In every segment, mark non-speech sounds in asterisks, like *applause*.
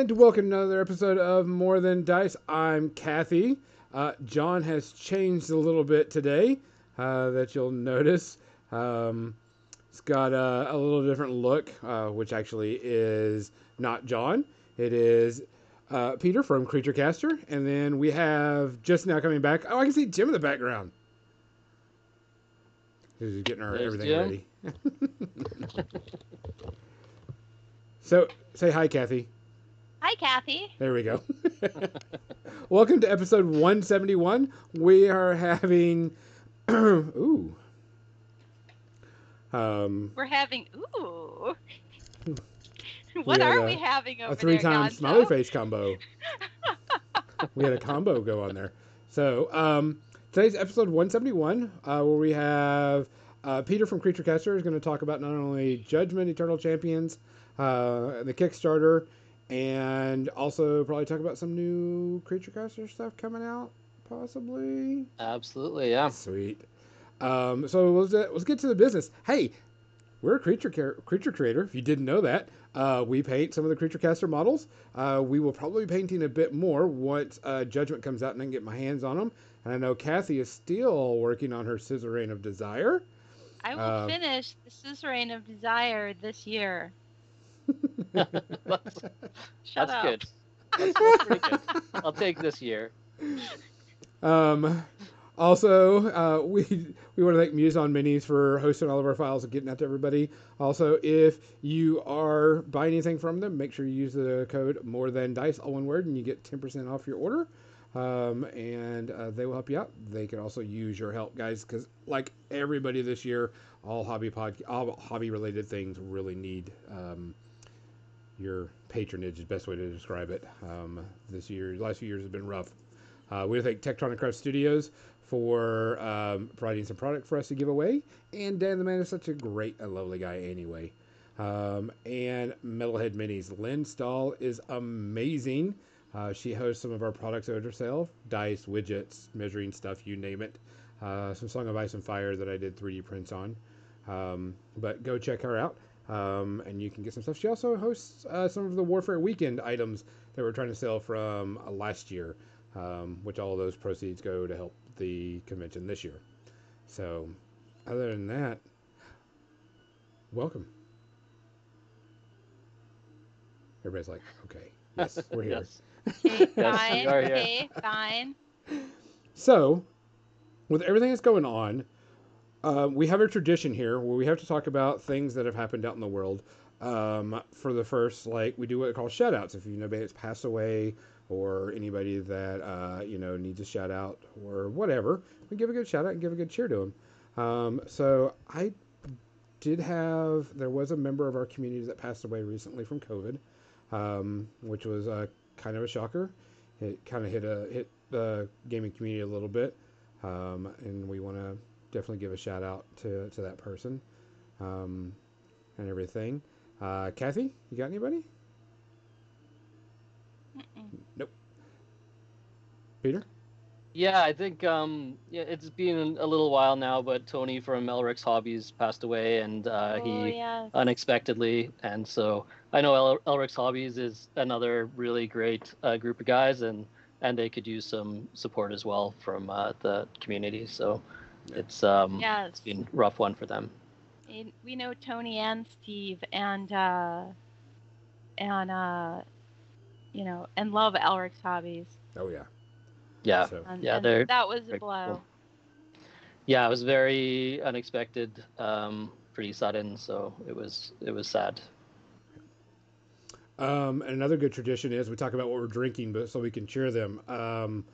And welcome to another episode of More Than Dice. I'm Kathy. Uh, John has changed a little bit today uh, that you'll notice. Um, it's got a, a little different look, uh, which actually is not John. It is uh, Peter from Creature Caster. And then we have just now coming back. Oh, I can see Jim in the background. He's getting There's everything Jim. ready. *laughs* so say hi, Kathy. Hi, Kathy. There we go. *laughs* Welcome to episode 171. We are having *clears throat* ooh. Um, We're having ooh. *laughs* what are a- we having over a three-time there, smiley face combo. *laughs* we had a combo go on there. So um, today's episode 171, uh, where we have uh, Peter from Creature Caster is going to talk about not only Judgment Eternal Champions, uh, the Kickstarter, and also probably talk about some new Creature Caster stuff coming out, possibly. Absolutely, yeah. Sweet. Um, so let's, let's get to the business. Hey, we're a creature car- creature creator. If you didn't know that, uh, we paint some of the creature caster models. Uh, we will probably be painting a bit more once uh, Judgment comes out and I can get my hands on them. And I know Kathy is still working on her Suzerain of Desire. I will Uh, finish the Suzerain of Desire this year. That's *laughs* Shut that's up. good. That's, that's pretty good. I'll take this year. Um, also, uh, we we want to thank Muse on Minis for hosting all of our files and getting out to everybody. Also, if you are buying anything from them, make sure you use the code More Than Dice, all one word, and you get ten percent off your order. Um, and uh, they will help you out. They can also use your help, guys, because like everybody this year, all hobby pod, all hobby related things really need um, your patronage. Is the best way to describe it. Um, this year, last few years have been rough. Uh, we thank Tectonic Craft Studios for um, providing some product for us to give away. And Dan the Man is such a great and lovely guy anyway. Um, and Metalhead Minis. Lynn Stahl is amazing. Uh, she hosts some of our products out herself dice, widgets, measuring stuff, you name it. Uh, some Song of Ice and Fire that I did 3D prints on. Um, but go check her out. Um, and you can get some stuff. She also hosts uh, some of the Warfare Weekend items that we're trying to sell from uh, last year um, which all of those proceeds go to help the convention this year. So, other than that, welcome. Everybody's like, okay, yes, *laughs* we're here. Yes. *laughs* Okay, fine. we are here. Okay, fine. So, with everything that's going on, uh, we have a tradition here where we have to talk about things that have happened out in the world. Um, for the first, like, we do what we call shout outs. If you know anybody that's passed away or anybody that, uh, you know, needs a shout out or whatever, we give a good shout out and give a good cheer to them. Um, so, I did have, there was a member of our community that passed away recently from COVID, um, which was uh, kind of a shocker. It kind of hit a hit the gaming community a little bit, um, and we want to definitely give a shout out to, to that person um, and everything. Uh, Kathy, you got anybody? Mm-mm. Peter? Yeah, I think um, yeah, it's been a little while now, but Tony from Elric's Hobbies passed away, and uh, oh, he yeah. unexpectedly, and so I know El- Elric's Hobbies is another really great uh, group of guys, and and they could use some support as well from uh, the community. So Yeah. It's um, Yeah, it's been a rough one for them. And we know Tony and Steve and uh and uh you know and love Elric's hobbies. Oh, yeah. Yeah, So, And, Yeah, and they're that was a blow. cool. yeah, it was very unexpected, um, pretty sudden, so it was it was sad. um, and another good tradition is we talk about what we're drinking, but so we can cheer them. Um,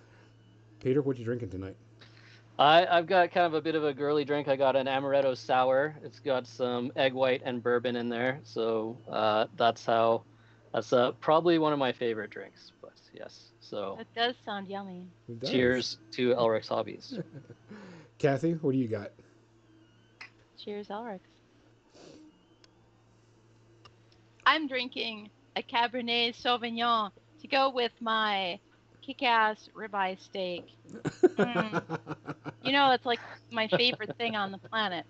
Peter, what you drinking tonight? I, I've got kind of a bit of a girly drink. I got an amaretto sour. It's got some egg white and bourbon in there, so uh, that's how. That's uh, probably one of my favorite drinks. But yes, so That does sound yummy. Does. cheers to *laughs* Elric's Hobbies. Kathy, what do you got? Cheers, Elric. I'm drinking a Cabernet Sauvignon to go with my kick-ass ribeye steak. Mm. *laughs* You know, that's like my favorite thing on the planet.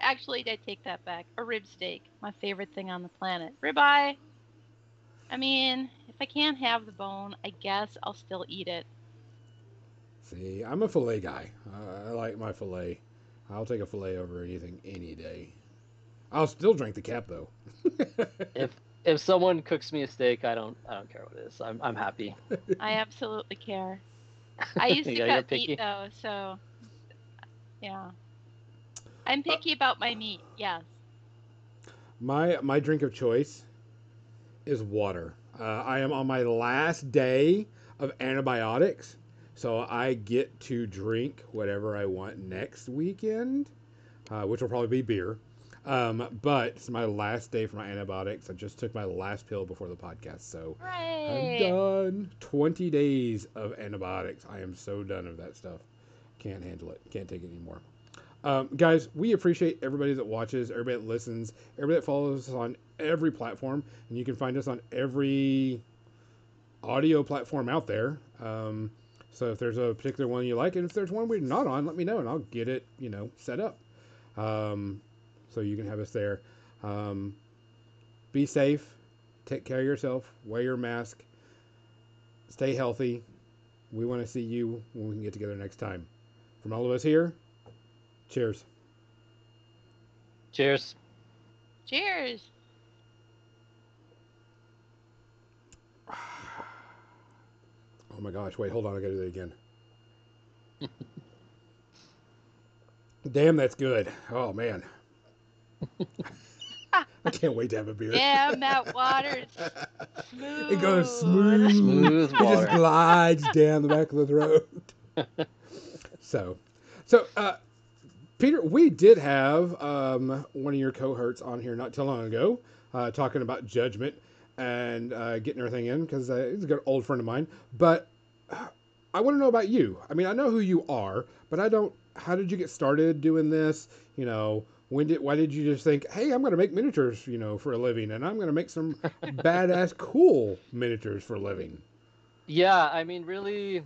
Actually, I take that back. A rib steak, my favorite thing on the planet. Ribeye. I mean, if I can't have the bone, I guess I'll still eat it. See, I'm a fillet guy. Uh, I like my fillet. I'll take a fillet over anything any day. I'll still drink the cap though. *laughs* If if someone cooks me a steak, I don't I don't care what it is. I'm I'm happy. *laughs* I absolutely care. *laughs* I used to Yeah, cut picky. meat though, so yeah. I'm picky about my meat. Yes. My my drink of choice is water. Uh, I am on my last day of antibiotics, so I get to drink whatever I want next weekend, uh, which will probably be beer. Um, but it's my last day for my antibiotics. I just took my last pill before the podcast, so I'm done. Twenty days of antibiotics. I am so done of that stuff. Can't handle it. Can't take it anymore. Um, guys, we appreciate everybody that watches, everybody that listens, everybody that follows us on every platform, and you can find us on every audio platform out there. Um, so if there's a particular one you like, and if there's one we're not on, let me know, and I'll get it, you know, set up. Um, so you can have us there. Um, be safe. Take care of yourself. Wear your mask. Stay healthy. We want to see you when we can get together next time. From all of us here, cheers. Cheers. Cheers. *sighs* Oh my gosh, wait, hold on, I gotta do that again. *laughs* Damn, that's good. Oh man. I can't wait to have a beer. Damn, that water's *laughs* smooth. It goes smooth. Smooth It just glides down the back of the throat. *laughs* so, so uh, Peter, we did have um, one of your cohorts on here not too long ago, uh, talking about judgment and uh, getting everything in because uh, he's a good old friend of mine. But uh, I want to know about you. I mean, I know who you are, but I don't. How did you get started doing this? You know, when did? Why did you just think, hey, I'm going to make miniatures, you know, for a living, and I'm going to make some badass, *laughs* cool miniatures for a living? Yeah, I mean, really,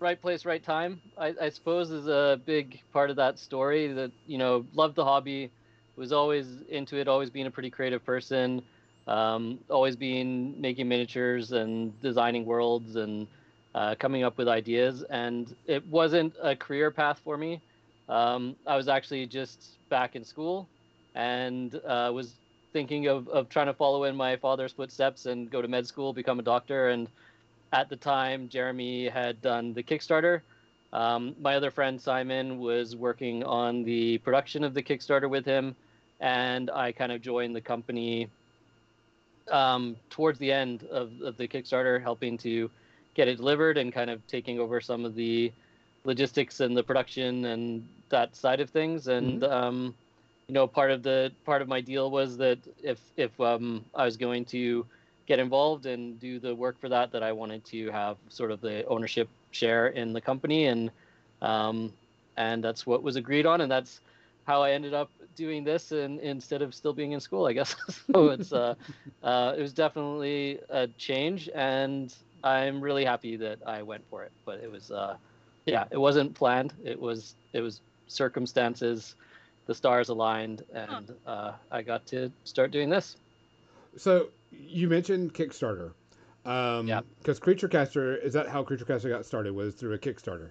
right place, right time. I, I suppose is a big part of that story. That you know, loved the hobby, was always into it, always being a pretty creative person, um, always being making miniatures and designing worlds and uh, coming up with ideas. And it wasn't a career path for me. Um, I was actually just back in school and uh, was thinking of, of trying to follow in my father's footsteps and go to med school, become a doctor. And at the time, Jeremy had done the Kickstarter. Um, my other friend Simon was working on the production of the Kickstarter with him, and I kind of joined the company um, towards the end of, of the Kickstarter, helping to get it delivered and kind of taking over some of the logistics and the production and that side of things. And um, you know, part of the part of my deal was that if if um, I was going to get involved and do the work for that, that I wanted to have sort of the ownership share in the company, and um, and that's what was agreed on, and that's how I ended up doing this, and instead of still being in school, I guess. *laughs* so it's uh, *laughs* uh, it was definitely a change, and I'm really happy that I went for it. But it was uh, yeah, it wasn't planned. It was it was circumstances. The stars aligned, and uh, I got to start doing this. So you mentioned Kickstarter. Um, Yeah. Because Creature Caster is that how Creature Caster got started? Was through a Kickstarter.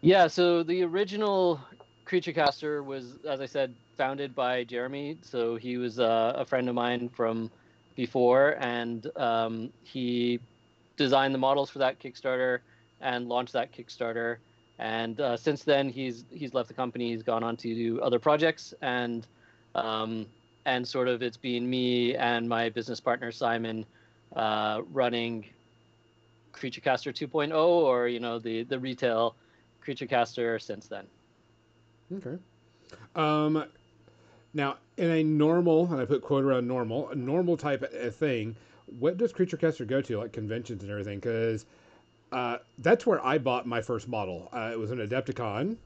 Yeah, so the original Creature Caster was, as I said, founded by Jeremy. So he was uh, a friend of mine from before, and um, he designed the models for that Kickstarter and launched that Kickstarter. And uh, since then, he's he's left the company. He's gone on to do other projects, and um, and sort of it's been me and my business partner Simon uh, running Creature Caster 2.0, or you know the the retail Creature Caster since then. Okay. Um, now, in a normal, and I put quote around normal, a normal type of thing, what does Creature Caster go to, like conventions and everything? Because uh, that's where I bought my first model. Uh, it was an Adepticon.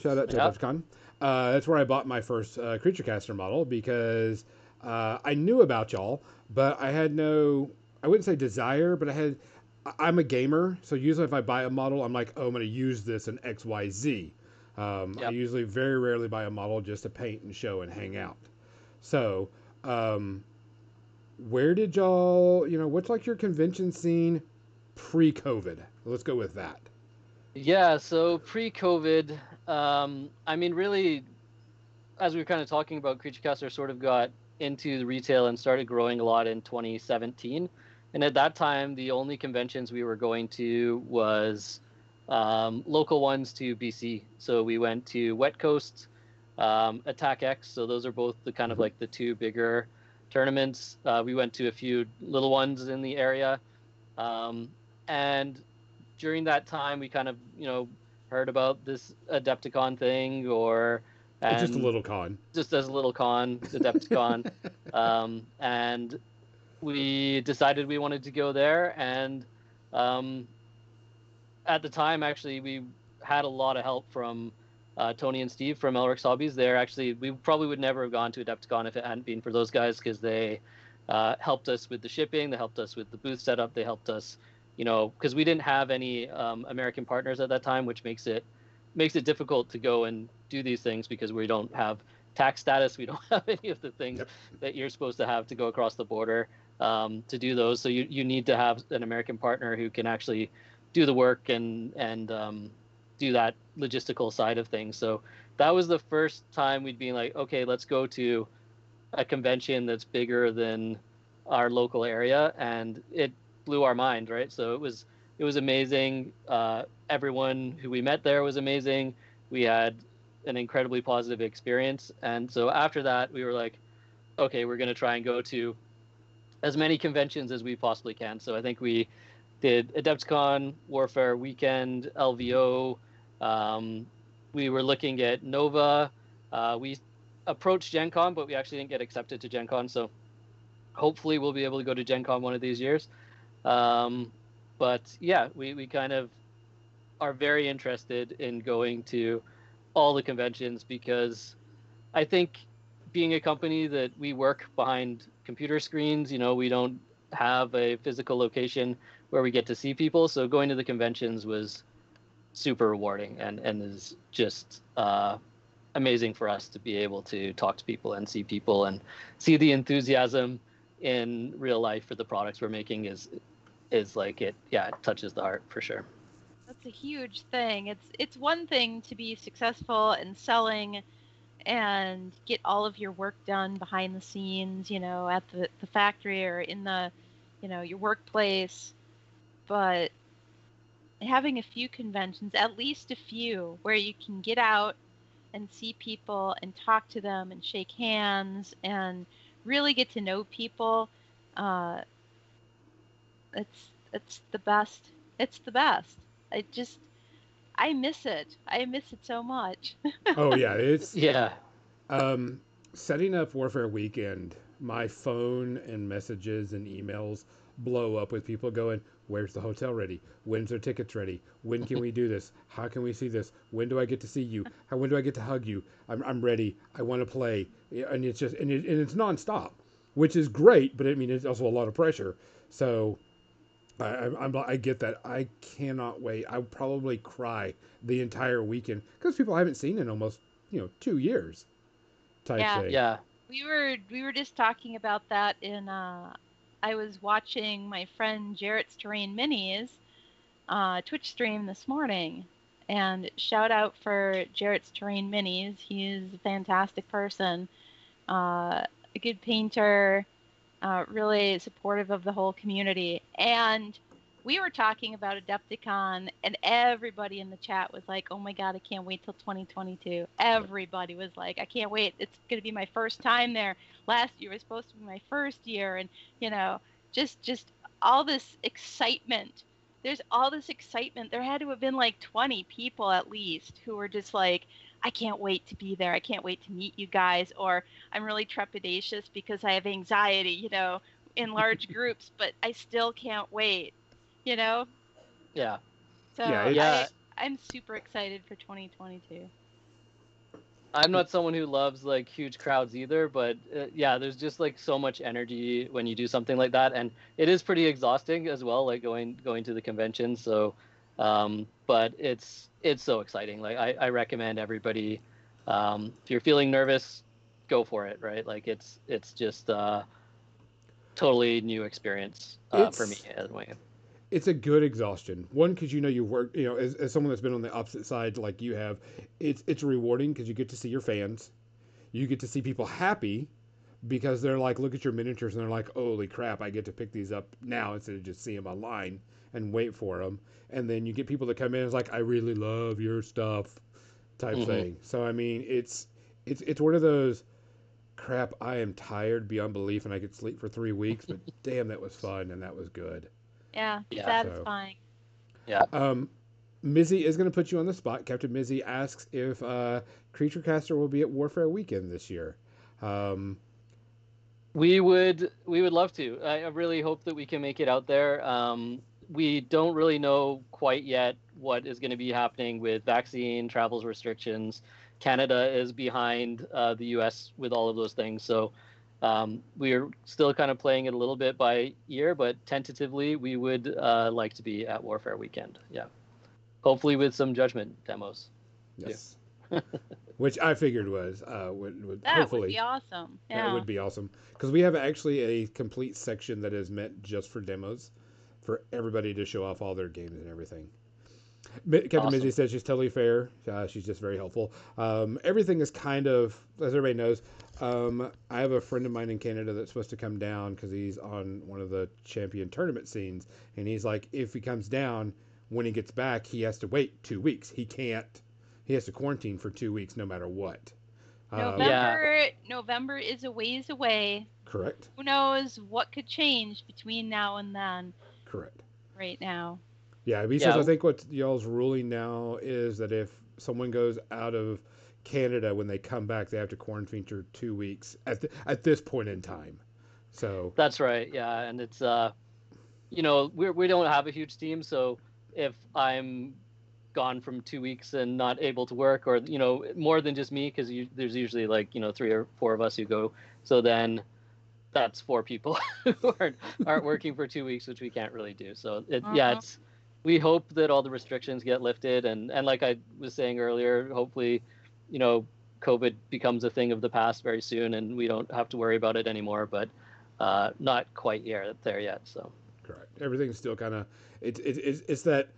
Shout out to Yeah. Adepticon. Uh, that's where I bought my first uh, Creature Caster model because uh, I knew about y'all, but I had no, I wouldn't say desire, but I had, I'm a gamer, so usually if I buy a model, I'm like, oh, I'm going to use this in X, Y, Z. Um, I usually very rarely buy a model just to paint and show and hang out. So, um, where did y'all, you know, what's like your convention scene pre-COVID? Let's go with that. Yeah, so pre-COVID, um, I mean, really, as we were kind of talking about, CreatureCaster sort of got into the retail and started growing a lot in 2017. And at that time, the only conventions we were going to was um, local ones to BC. So we went to Wet Coast, um, Attack X. So those are both the kind of like the two bigger tournaments. Uh, we went to a few little ones in the area. Um, and during that time, we kind of, you know, heard about this Adepticon thing or. Just a little con. Just as a little con, Adepticon. *laughs* um, and we decided we wanted to go there. And um, at the time, actually, we had a lot of help from uh, Tony and Steve from Elric's Hobbies. They're actually, we probably would never have gone to Adepticon if it hadn't been for those guys because they uh, helped us with the shipping, they helped us with the booth setup, they helped us you know, because we didn't have any um, American partners at that time, which makes it makes it difficult to go and do these things because we don't have tax status, we don't *laughs* have any of the things yep. that you're supposed to have to go across the border um, to do those. So you, you need to have an American partner who can actually do the work and and um, do that logistical side of things. So that was the first time we'd be like, okay, let's go to a convention that's bigger than our local area, and it blew our mind, right? So it was it was amazing. Uh, everyone who we met there was amazing. We had an incredibly positive experience, and so after that, we were like, okay, we're going to try and go to as many conventions as we possibly can. So I think we did Adepticon, Warfare Weekend, LVO. Um, we were looking at Nova. Uh, we approached Gen Con, but we actually didn't get accepted to Gen Con. So hopefully we'll be able to go to Gen Con one of these years. Um, but yeah, we, we kind of are very interested in going to all the conventions because I think being a company that we work behind computer screens, you know, we don't have a physical location where we get to see people. So going to the conventions was super rewarding and, and is just uh, amazing for us to be able to talk to people and see people and see the enthusiasm in real life for the products we're making is is like it yeah it touches the heart for sure. That's a huge thing. It's it's one thing to be successful in selling and get all of your work done behind the scenes you know at the, the factory or in the you know your workplace but having a few conventions at least a few where you can get out and see people and talk to them and shake hands and really get to know people uh, it's it's the best. It's the best. I just I miss it. I miss it so much. *laughs* oh yeah, it's yeah. Um, setting up Warfare Weekend, my phone and messages and emails blow up with people going, "Where's the hotel ready? When's their tickets ready? When can we do this? How can we see this? When do I get to see you? How when do I get to hug you? I'm I'm ready. I want to play." And it's just and, it, and it's nonstop, which is great, but I mean it's also a lot of pressure. So I, I'm, I get that. I cannot wait. I'll probably cry the entire weekend because people I haven't seen in almost you know two years. Type yeah. Thing. Yeah. We were we were just talking about that in. Uh, I was watching my friend Jarrett's Terrain Minis uh, Twitch stream this morning, and shout out for Jarrett's Terrain Minis. He's a fantastic person, uh, a good painter uh, really supportive of the whole community. And we were talking about Adepticon, and everybody in the chat was like, "Oh my god, I can't wait till 2022." Everybody was like, "I can't wait! It's going to be my first time there. Last year was supposed to be my first year, and you know, just just all this excitement. There's all this excitement. There had to have been like 20 people at least who were just like, I can't wait to be there. I can't wait to meet you guys. Or I'm really trepidatious because I have anxiety, you know, in *laughs* large groups, but I still can't wait, you know? Yeah. So yeah, yeah. I, I'm super excited for 2022. I'm not someone who loves like huge crowds either, but uh, yeah, there's just like so much energy when you do something like that, and it is pretty exhausting as well, like going going to the convention. So, um, but it's it's so exciting. Like I, I recommend everybody, um, if you're feeling nervous, go for it. Right? Like it's it's just uh, totally new experience uh, for me It's- anyway. it's a good exhaustion. One, because you know you work, you know, as, as someone that's been on the opposite side like you have, it's it's rewarding because you get to see your fans, you get to see people happy because they're like, look at your miniatures and they're like, holy crap, I get to pick these up now instead of just seeing them online and wait for them. And then you get people that come in and it's like, I really love your stuff, type Mhm. thing. So I mean, it's it's it's one of those. Crap! I am tired beyond belief, and I could sleep for three weeks. But *laughs* damn, that was fun and that was good. Yeah, Yeah. satisfying. Um, Mizzy is going to put you on the spot. Captain Mizzy asks if uh, Creature Caster will be at Warfare Weekend this year. Um, We would we would love to. I I really hope that we can make it out there. Um, we don't really know quite yet what is going to be happening with vaccine travels restrictions. Canada is behind uh, the U.S. with all of those things, so um, we're still kind of playing it a little bit by ear. But tentatively, we would uh, like to be at Warfare Weekend. Yeah, hopefully with some judgment demos. yes. *laughs* Which I figured was uh, would, would That hopefully would be awesome. Yeah, that would be awesome because we have actually a complete section that is meant just for demos for everybody to show off all their games and everything. Captain Awesome. Mizzy says she's totally fair. Uh, she's just very helpful. Um, everything is kind of, as everybody knows, um, I have a friend of mine in Canada that's supposed to come down because he's on one of the champion tournament scenes. And he's like, if he comes down, when he gets back, he has to wait two weeks. He can't, he has to quarantine for two weeks no matter what. Um, November November is a ways away. Correct. Who knows what could change between now and then Correct. right now. Yeah, because Yeah. I think what y'all's ruling now is that if someone goes out of Canada when they come back, they have to quarantine for two weeks at the, at this point in time. So That's right. Yeah, and it's uh, you know, we we don't have a huge team, so if I'm gone from two weeks and not able to work, or you know, more than just me, because there's usually like you know three or four of us who go, so then that's four people *laughs* who aren't aren't working for two weeks, which we can't really do. So it, yeah, Uh-huh. it's we hope that all the restrictions get lifted, and and like I was saying earlier, hopefully, you know, COVID becomes a thing of the past very soon, and we don't have to worry about it anymore. But uh, not quite yet there yet. So correct. Everything's still kind of it's it's it's it's that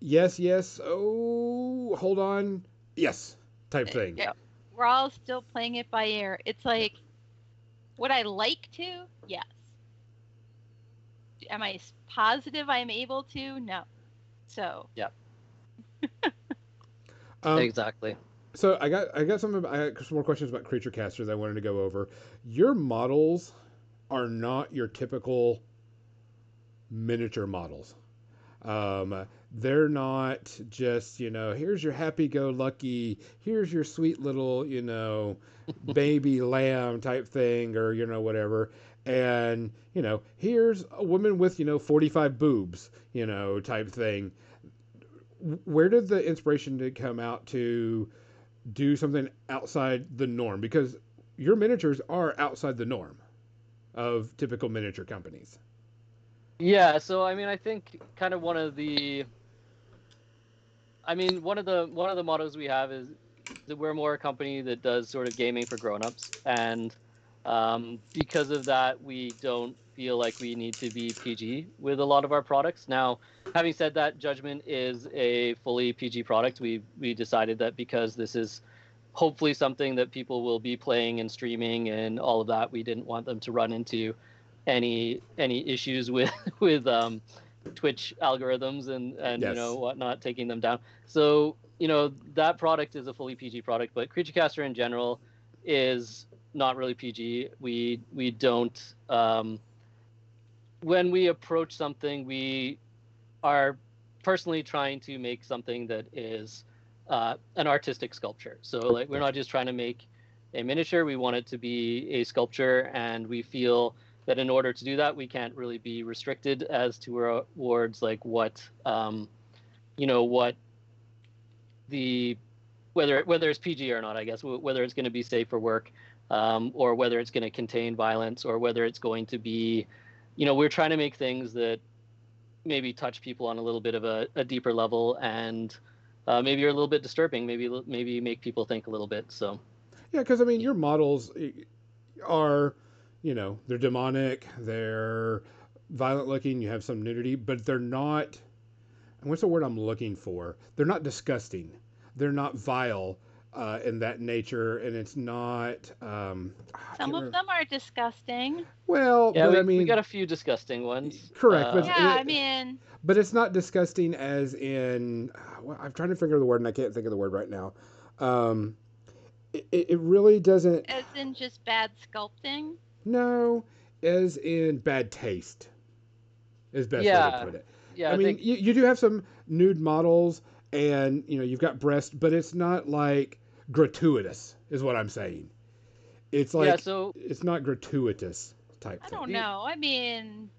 yes yes oh hold on yes type thing. Yeah. We're all still playing it by ear. It's like, would I like to? Yes. Am I positive I'm able to? No. So *laughs* Um, exactly. So I got I got some I got some more questions about creature casters I wanted to go over. Your models are not your typical miniature models. Um, they're not just you know here's your happy-go-lucky, here's your sweet little you know baby lamb type thing or you know whatever, and you know here's a woman with you know 45 boobs you know type thing. Where did the inspiration to come out to do something outside the norm because your miniatures are outside the norm of typical miniature companies. Yeah, so I mean, I think kind of one of the, I mean, one of the one of the mottos we have is that we're more a company that does sort of gaming for grown-ups, and um, because of that, we don't feel like we need to be PG with a lot of our products. Now, having said that, Judgment is a fully PG product. We we decided that because this is hopefully something that people will be playing and streaming and all of that, we didn't want them to run into any any issues with *laughs* with um, Twitch algorithms and and Yes. you know whatnot taking them down. So you know that product is a fully PG product, but Creature Caster in general is not really PG. We we don't um, when we approach something, we are personally trying to make something that is uh, an artistic sculpture. So like we're not just trying to make a miniature. We want it to be a sculpture, and we feel that in order to do that, we can't really be restricted as to towards like what um, you know what the whether whether it's PG or not, I guess whether it's going to be safe for work, um, or whether it's going to contain violence, or whether it's going to be, you know, we're trying to make things that maybe touch people on a little bit of a, a deeper level, and uh, maybe are a little bit disturbing, maybe maybe make people think a little bit. So Yeah, because I mean, your models eh, are, you know, they're demonic, they're violent looking, you have some nudity, but they're not. What's the word I'm looking for? They're not disgusting. They're not vile uh, in that nature, and it's not. Um, Some of them are disgusting. Well, Yeah, but we, I mean, we got a few disgusting ones. Correct, Uh, but- Yeah, it- I mean, but it's not disgusting as in. Well, I'm trying to figure the word, and I can't think of the word right now. Um, it, it really doesn't. as in just bad sculpting. No, as in bad taste. Is best way Yeah, to put it. yeah, I, I, mean, think you, you do have some nude models, and you know you've got breasts, but it's not like gratuitous, is what I'm saying. It's like yeah. So it's not gratuitous type I thing. don't The- know. I mean,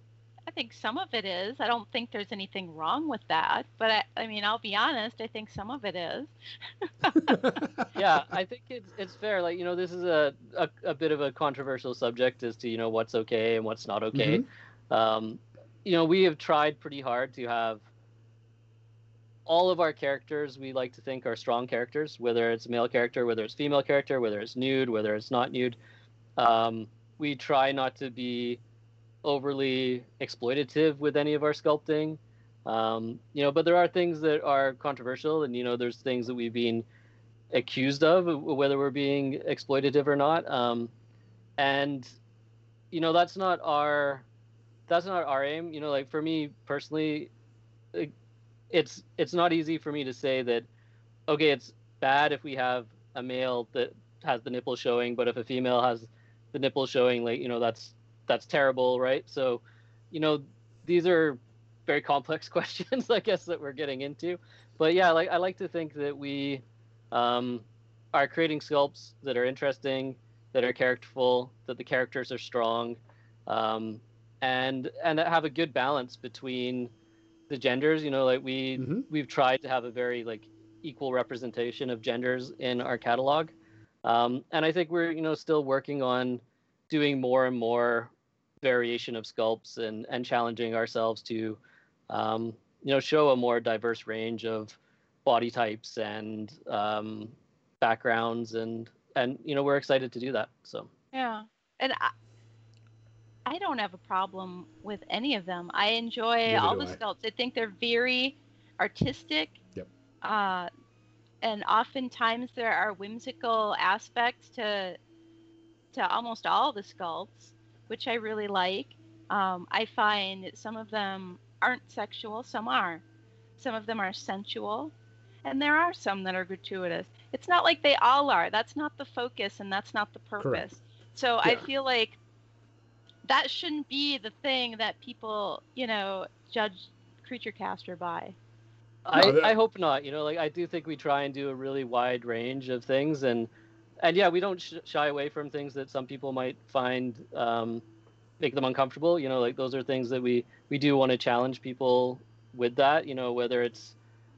I think some of it is. I don't think there's anything wrong with that. But I, I mean, I'll be honest. I think some of it is. *laughs* yeah, I think it's it's fair. Like you know, this is a, a a bit of a controversial subject as to you know what's okay and what's not okay. Um, you know, we have tried pretty hard to have all of our characters we like to think are strong characters, whether it's a male character, whether it's female character, whether it's nude, whether it's not nude. Um, we try not to be overly exploitative with any of our sculpting. Um, you know, but there are things that are controversial, and you know, there's things that we've been accused of, whether we're being exploitative or not. Um, and you know, that's not our that's not our aim. You know, like for me personally, it's it's not easy for me to say that. Okay, it's bad if we have a male that has the nipple showing, but if a female has the nipple showing, like you know, that's that's terrible, right? So, you know, these are very complex *laughs* questions, I guess, that we're getting into. But yeah, like I like to think that we um, are creating sculpts that are interesting, that are characterful, that the characters are strong, um, and and that have a good balance between the genders. You know, like we Mhm. we've tried to have a very like equal representation of genders in our catalog, um, and I think we're you know still working on doing more and more variation of sculpts and and challenging ourselves to um, you know show a more diverse range of body types and um, backgrounds and and you know we're excited to do that so Yeah, and I, I don't have a problem with any of them. I enjoy Neither all the I. sculpts. I think they're very artistic. Yep. Uh, and oftentimes there are whimsical aspects to to almost all the sculpts, which I really like. Um, I find some of them aren't sexual, some are. Some of them are sensual, and there are some that are gratuitous. It's not like they all are. That's not the focus, and that's not the purpose. Correct. So I feel like that shouldn't be the thing that people, you know, judge Creature Caster by. I, I hope not you know like i do think we try and do a really wide range of things and and yeah we don't sh- shy away from things that some people might find um, make them uncomfortable you know like those are things that we we do want to challenge people with that you know whether it's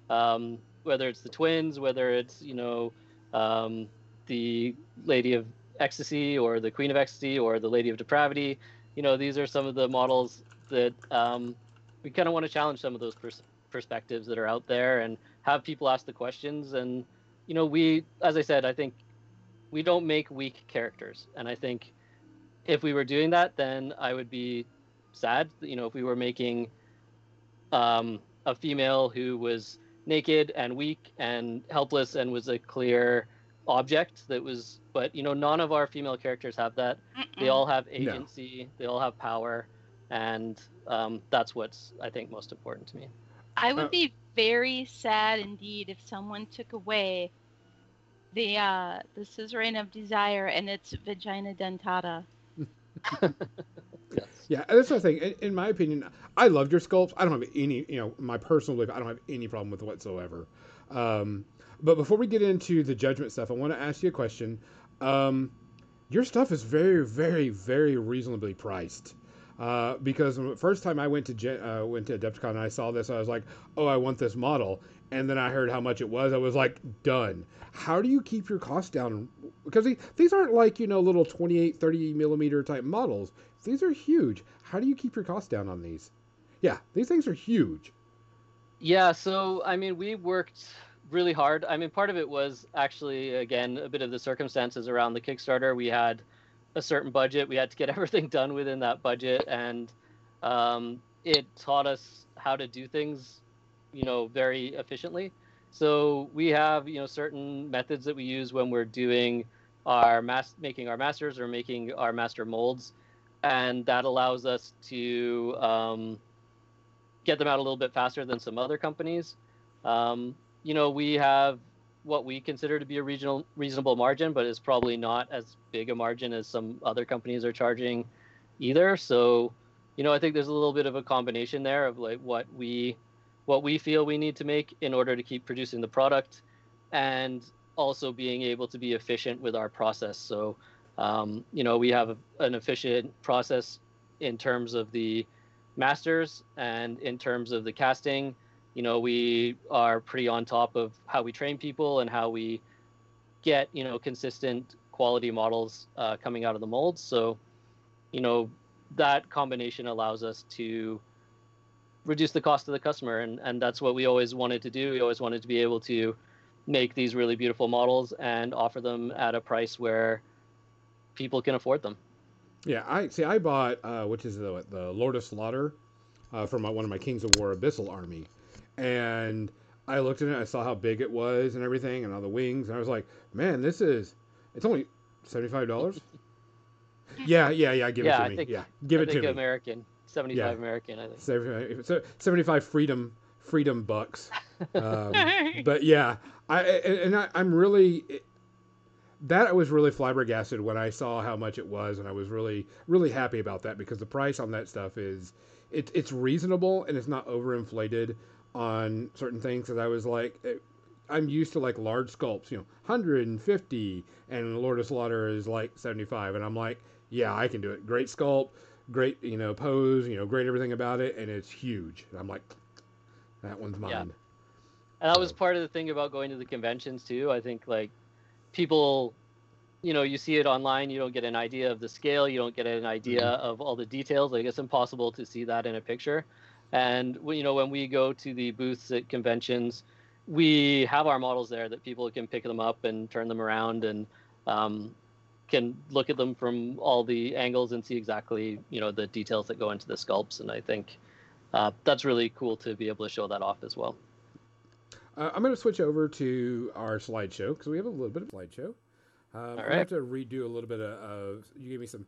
um, whether it's the twins whether it's you know um, the lady of ecstasy or the queen of ecstasy or the lady of depravity you know these are some of the models that um, we kind of want to challenge some of those pers- perspectives that are out there and have people ask the questions. And you know we as i said i think we don't make weak characters. And i think if we were doing that then i would be sad. You know if we were making um, a female who was naked and weak and helpless and was a clear object that was but you know none of our female characters have that. They Mm-mm. all have agency. They all have power. And um, that's what's i think most important to me. I would Uh, be very sad indeed if someone took away the uh, the suzerain of desire and its vagina dentata. *laughs* yes. Yeah, that's the thing. In, in my opinion, I loved your sculpts. I don't have any, you know, my personal belief. I don't have any problem with whatsoever. Um, but before we get into the judgment stuff, I want to ask you a question. Um, your stuff is very, very, very reasonably priced. Uh, because the first time I went to Gen- uh, went to Adepticon and I saw this, I was like, "Oh, I want this model." And then I heard how much it was. I was like, "Done." How do you keep your costs down? Because these, aren't like you know little 28, 30 millimeter type models. These are huge. How do you keep your costs down on these? Yeah, these things are huge. Yeah, so I mean, we worked really hard. I mean, part of it was actually again a bit of the circumstances around the Kickstarter. We had a certain budget. We had to get *laughs* everything done within that budget, and um, it taught us how to do things, you know, very efficiently. So we have you know certain methods that we use when we're doing our mass making our masters or making our master molds, and that allows us to um, get them out a little bit faster than some other companies. Um, you know, we have what we consider to be a regional reasonable margin, but it's probably not as big a margin as some other companies are charging either. So, you know, I think there's a little bit of a combination there of like what we what we feel we need to make in order to keep producing the product and also being able to be efficient with our process. So, um, you know, we have an efficient process in terms of the masters and in terms of the casting. You know, we are pretty on top of how we train people and how we get, you know, consistent quality models uh, coming out of the molds. So, you know, that combination allows us to reduce the cost to the customer and and that's what we always wanted to do we always wanted to be able to make these really beautiful models and offer them at a price where people can afford them Yeah, I see. I bought uh, which is the the Lord of Slaughter uh, from my, one of my Kings of War Abyssal army, and I looked at it. I saw how big it was and everything, and all the wings, and I was like, man, this is. It's only seventy five dollars. *laughs* yeah, yeah, yeah. Give Yeah, it I to me. think- yeah, give I it think to me. american 75 Yeah. american i think. 75, so 75 freedom freedom bucks. *laughs* Um, but yeah i and I, i'm really that i was really flabbergasted when i saw how much it was and i was really really happy about that because the price on that stuff is it, it's reasonable and it's not overinflated on certain things because i was like it, i'm used to like large sculpts you know 150 and lord of slaughter is like 75 and i'm like yeah i can do it. Great sculpt great you know pose you know great everything about it and it's huge and i'm like that one's mine Yeah. And that was part of the thing about going to the conventions too. I think like people, you know, you see it online, you don't get an idea of the scale, you don't get an idea of all the details. Like it's impossible to see that in a picture. And you know, when we go to the booths at conventions, we have our models there that people can pick them up and turn them around and um, can look at them from all the angles and see exactly you know the details that go into the sculpts. And I think uh, that's really cool to be able to show that off as well. Uh, I'm going to switch over to our slideshow because we have a little bit of slideshow. Um, I'm going to right. have to redo a little bit of, of. You gave me some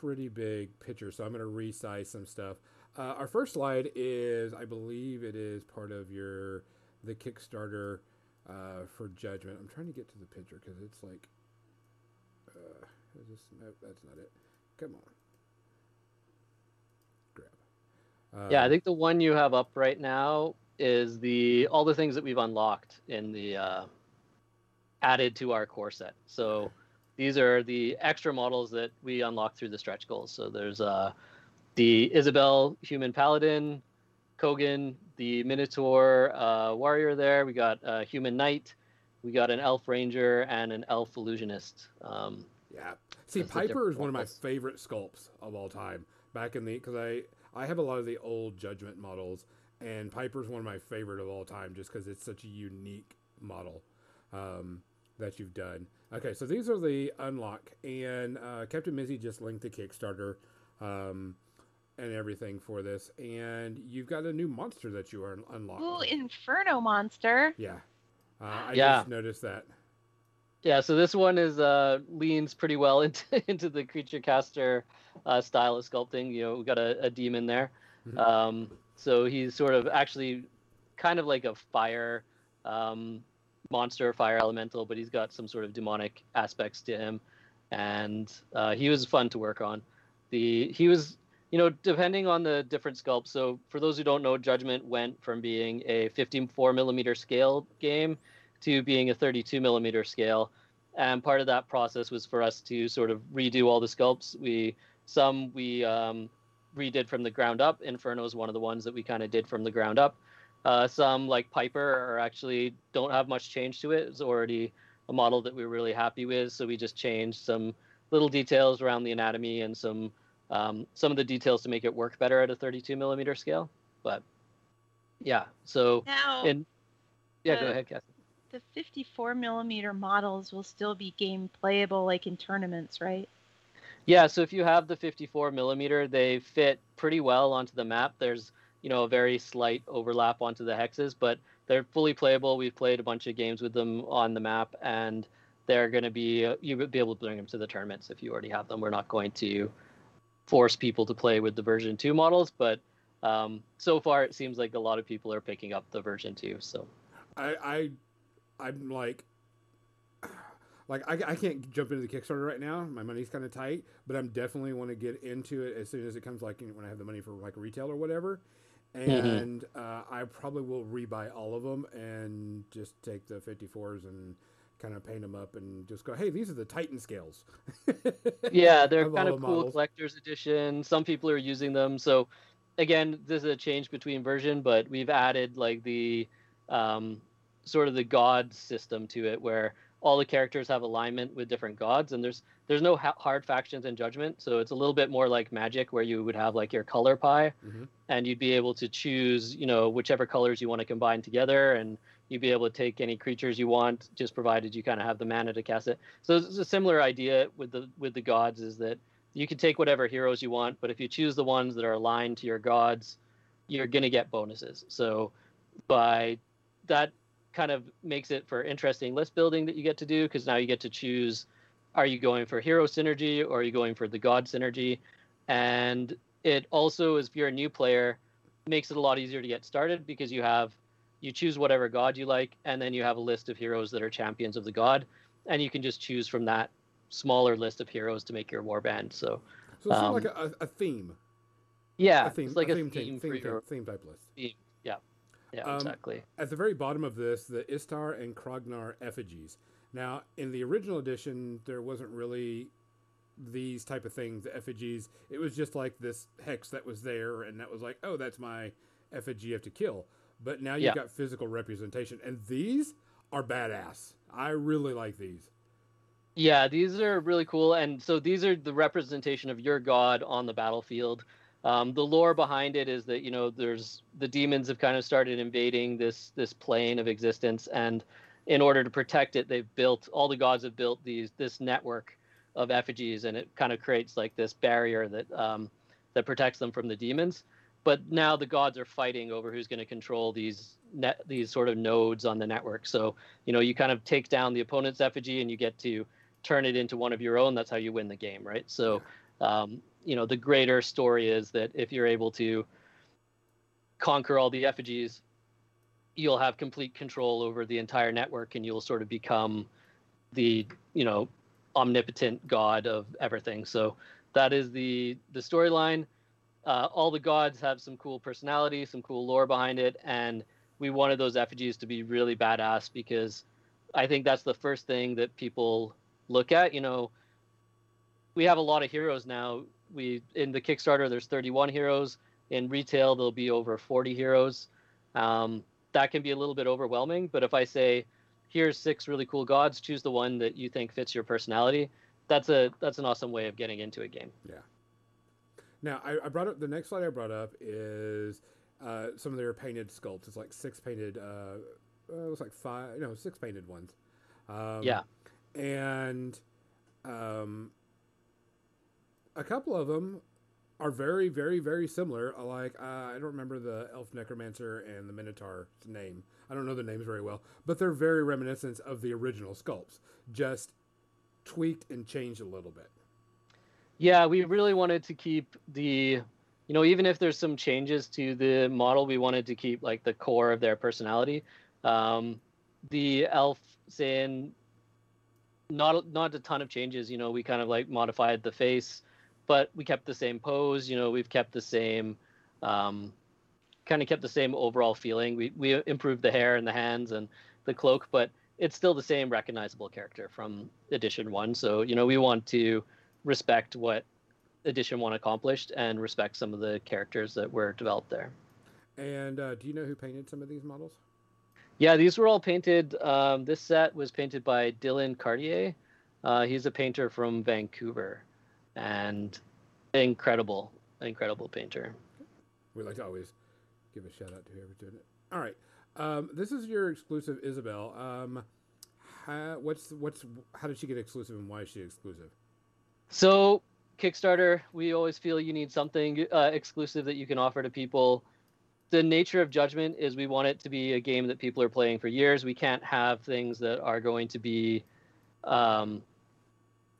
pretty big pictures, so I'm going to resize some stuff. Uh, our first slide is, I believe, it is part of your the Kickstarter uh, for Judgment. I'm trying to get to the picture because it's like, uh, is this? No, that's not it. Come on, grab. Uh, Yeah, I think the one you have up right now is the all the things that we've unlocked in the uh, added to our core set. So these are the extra models that we unlock through the stretch goals. So there's uh, the Isabel human paladin, Kogan, the Minotaur uh, warrior. There we got a human knight, we got an elf ranger, and an elf illusionist. Um, Yeah. See, That's Piper is one of my favorite sculpts of all time. Back in the because I I have a lot of the old Judgment models, and Piper's one of my favorite of all time just because it's such a unique model um, that you've done. Okay, so these are the unlock, and uh, Captain Mizzy just linked the Kickstarter um, and everything for this, and you've got a new monster that you are un- unlocking. Ooh, Inferno monster. yeah, uh, I Yeah. just noticed that. Yeah, so this one is uh, leans pretty well *laughs* into into the creature caster uh, style of sculpting. You know, we got a, a demon there, Mhm. um, so he's sort of actually kind of like a fire um, monster, fire elemental, but he's got some sort of demonic aspects to him, and uh, he was fun to work on. The he was, you know, depending on the different sculpts. So for those who don't know, Judgment went from being a 54 millimeter scale game to being a 32 millimeter scale. And part of that process was for us to sort of redo all the sculpts. We some we um, redid from the ground up. Inferno is one of the ones that we kind of did from the ground up. Uh, some like Piper are actually don't have much change to it. It's already a model that we are really happy with, so we just changed some little details around the anatomy and some um, some of the details to make it work better at a 32 millimeter scale. But yeah, so Now, and yeah, go Uh, ahead, Cassie. The 54 millimeter models will still be game playable like in tournaments, right? Yeah, so if you have the 54 millimeter, they fit pretty well onto the map. There's you know a very slight overlap onto the hexes, but they're fully playable. We've played a bunch of games with them on the map, and they're going to be uh, you would be able to bring them to the tournaments if you already have them. We're not going to force people to play with the version two models, but um, so far it seems like a lot of people are picking up the version two. So I, I I'm like like I, I can't jump into the Kickstarter right now. My money's kind of tight, but I'm definitely want to get into it as soon as it comes. Like when I have the money for like retail or whatever, Mm-hmm. and uh, I probably will rebuy all of them and just take the 54s and kind of paint them up and just go, hey, these are the Titan scales. *laughs* yeah, they're Of kind of cool models. collector's edition. Some people are using them. So again, this is a change between version, but we've added like the um, sort of the god system to it where all the characters have alignment with different gods and there's there's no ha- hard factions and judgment. So it's a little bit more like magic where you would have like your color pie Mhm. and you'd be able to choose you know whichever colors you want to combine together and you'd be able to take any creatures you want just provided you kind of have the mana to cast it. So it's a similar idea with the with the gods is that you can take whatever heroes you want but if you choose the ones that are aligned to your gods you're going to get bonuses. So by that kind of makes it for interesting list building that you get to do because now you get to choose are you going for hero synergy or are you going for the god synergy and it also is if you're a new player makes it a lot easier to get started because you have you choose whatever god you like and then you have a list of heroes that are champions of the god and you can just choose from that smaller list of heroes to make your warband so So it's sort of Um, like a, a, a theme. yeah a theme, it's like a, theme, theme, theme, theme, your theme type list. Yeah Um, exactly At the very bottom of this, the Istar and Krognar effigies. Now, in the original edition, there wasn't really these type of things, the effigies. It was just like this hex that was there, and that was like, oh, that's my effigy you have to kill. But now you've Yeah. got physical representation, and these are badass. I really like these. Yeah, these are really cool. And so these are the representation of your god on the battlefield. Um, the lore behind it is that you know there's the demons have kind of started invading this this plane of existence, and in order to protect it, they've built all the gods have built these this network of effigies, and it kind of creates like this barrier that um, that protects them from the demons. But now the gods are fighting over who's going to control these net these sort of nodes on the network. So you know you kind of take down the opponent's effigy, and you get to turn it into one of your own. That's how you win the game, right? So, um, you know, the greater story is that if you're able to conquer all the effigies, you'll have complete control over the entire network, and you'll sort of become the, you know, omnipotent god of everything. So that is the the storyline. Uh, all the gods have some cool personality, some cool lore behind it, and we wanted those effigies to be really badass because I think that's the first thing that people look at. You know, we have a lot of heroes now. We in the Kickstarter, there's 31 heroes. In retail, there'll be over 40 heroes. Um, that can be a little bit overwhelming. But if I say, here's six really cool gods, choose the one that you think fits your personality. That's a that's an awesome way of getting into a game. Yeah. Now, I, I brought up the next slide I brought up is uh, some of their painted sculpts. It's like six painted, uh, uh, it was like five, no, six painted ones. Um, Yeah. And um, a couple of them are very, very, very similar. Like, uh, I don't remember the Elf Necromancer and the Minotaur's name. I don't know the names very well, but they're very reminiscent of the original sculpts, just tweaked and changed a little bit. Yeah, we really wanted to keep the, you know, even if there's some changes to the model, we wanted to keep like the core of their personality. Um, the elf saying not not a ton of changes. You know, we kind of like modified the face, but we kept the same pose. You know, we've kept the same, um, kind of kept the same overall feeling. We we improved the hair and the hands and the cloak, but it's still the same recognizable character from edition one. So you know, we want to respect what edition one accomplished and respect some of the characters that were developed there. And uh, do you know who painted some of these models? Yeah, these were all painted. Um, this set was painted by Dylan Cartier. Uh, he's a painter from Vancouver, and incredible, incredible painter. We like to always give a shout out to whoever's doing it. All right, um, this is your exclusive, Isabel. Um, how, what's what's how did she get exclusive and why is she exclusive? So Kickstarter, we always feel you need something uh, exclusive that you can offer to people. The nature of Judgment is we want it to be a game that people are playing for years. We can't have things that are going to be um,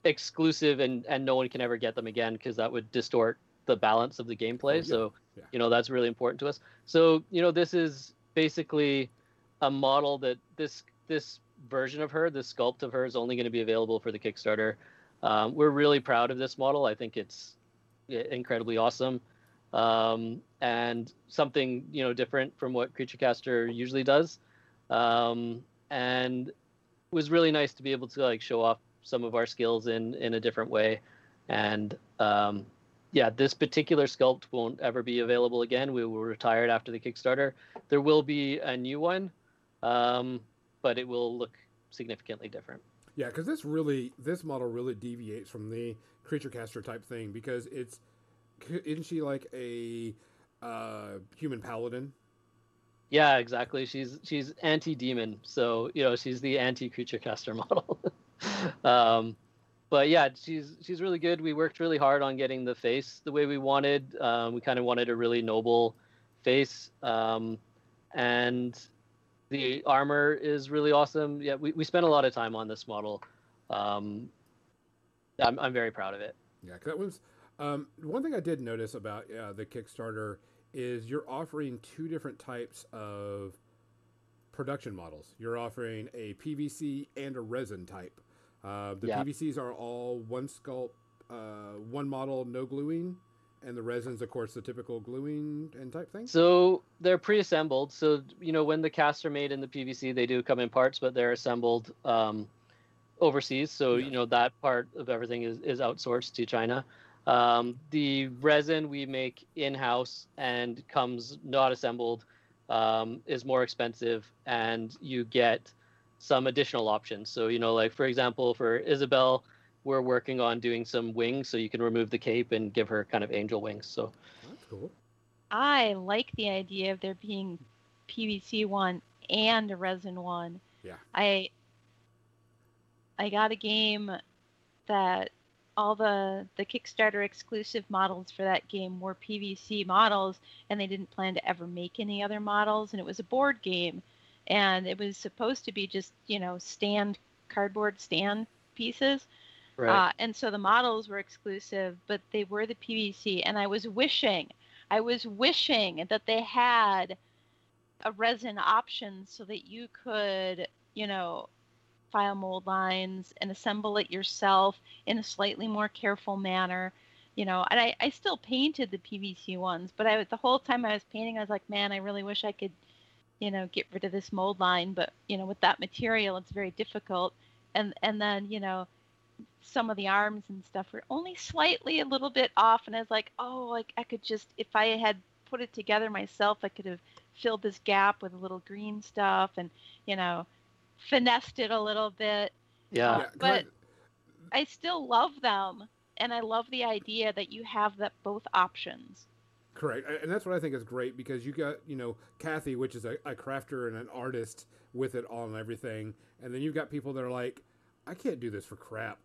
exclusive and, and no one can ever get them again because that would distort the balance of the gameplay. Oh, yeah. So, Yeah. you know, that's really important to us. So, you know, this is basically a model that this this version of her, this sculpt of her, is only going to be available for the Kickstarter. Um, we're really proud of this model. I think it's incredibly awesome, um, and something you know different from what Creaturecaster usually does. Um, and it was really nice to be able to like show off some of our skills in in a different way. And um, yeah, this particular sculpt won't ever be available again. We will retire it after the Kickstarter. There will be a new one, um, but it will look significantly different. Yeah, because this really, this model really deviates from the creature caster type thing because it's, isn't she like a uh, human paladin? Yeah, exactly. She's she's anti demon, so you know she's the anti creature caster *laughs* model. *laughs* um, but yeah, she's she's really good. We worked really hard on getting the face the way we wanted. Um, we kind of wanted a really noble face, um, and the armor is really awesome. Yeah, we, we spent a lot of time on this model. Um, I'm I'm very proud of it. Yeah, that was um, one thing I did notice about uh, the Kickstarter is you're offering two different types of production models. You're offering a PVC and a resin type. Uh, the Yeah. PVCs are all one sculpt, uh, one model, no gluing, and the resins, of course, the typical gluing and type thing. So they're pre-assembled. So you know when the casts are made in the PVC, they do come in parts, but they're assembled um, overseas. So Yeah. you know that part of everything is, is outsourced to China. Um, the resin we make in-house and comes not assembled um, is more expensive, and you get some additional options. So you know, like for example, for Isabel, we're working on doing some wings, so you can remove the cape and give her kind of angel wings. So That's cool. I like the idea of there being PVC one and a resin one. Yeah. I I got a game that all the the Kickstarter exclusive models for that game were PVC models and they didn't plan to ever make any other models and it was a board game and it was supposed to be just, you know, stand cardboard stand pieces. Uh, and so the models were exclusive, but they were the PVC. And I was wishing, I was wishing that they had a resin option so that you could, you know, file mold lines and assemble it yourself in a slightly more careful manner. You know, and I, I still painted the PVC ones, but I the whole time I was painting, I was like, man, I really wish I could, you know, get rid of this mold line. But you know, with that material, it's very difficult. And and then you know, some of the arms and stuff were only slightly a little bit off and i was like oh like i could just if i had put it together myself i could have filled this gap with a little green stuff and you know finessed it a little bit yeah. Uh, yeah, 'cause but- i still love them and i love the idea that you have that both options Correct, and that's what I think is great because you got you know Kathy, which is a, a crafter and an artist with it all and everything, and then you've got people that are like, I can't do this for crap,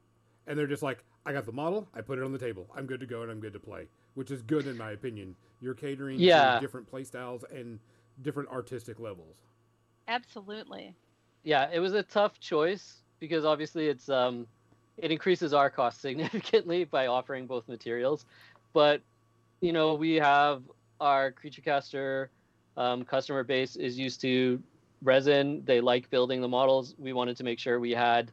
and they're just like, I got the model, I put it on the table, I'm good to go and I'm good to play, which is good in my opinion. You're catering Yeah. to different play styles and different artistic levels. absolutely yeah it was a tough choice because obviously it's um it increases our cost *laughs* significantly by offering both materials but you know we have our creature caster um, customer base is used to resin. They like building the models. We wanted to make sure we had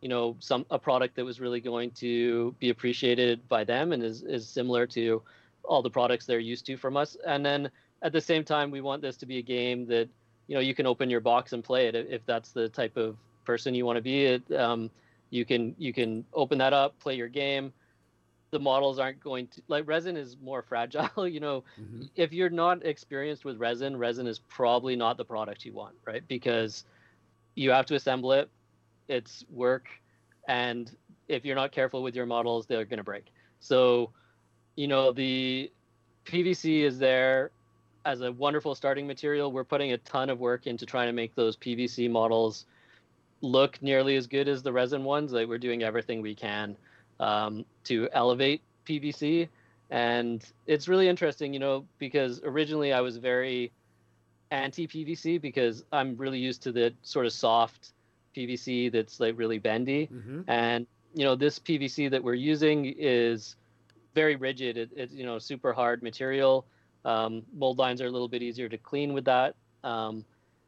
you know some a product that was really going to be appreciated by them and is, is similar to all the products they're used to from us. And then at the same time we want this to be a game that you know you can open your box and play it if that's the type of person you want to be. It um, you can you can open that up play your game the models aren't going to like resin is more fragile *laughs* you know. Hmm if you're not experienced with resin resin is probably not the product you want right? Because you have to assemble it it's work and if you're not careful with your models they're going to break. So you know the pvc is there as a wonderful starting material. We're putting a ton of work into trying to make those pvc models look nearly as good as the resin ones. Like we're doing everything we can um, to elevate PVC, and it's really interesting, you know, because originally I was very anti PVC because I'm really used to the sort of soft PVC that's like really bendy, Mm-hmm. and you know this PVC that we're using is very rigid. It, it's you know super hard material. Um, mold lines are a little bit easier to clean with that. Um,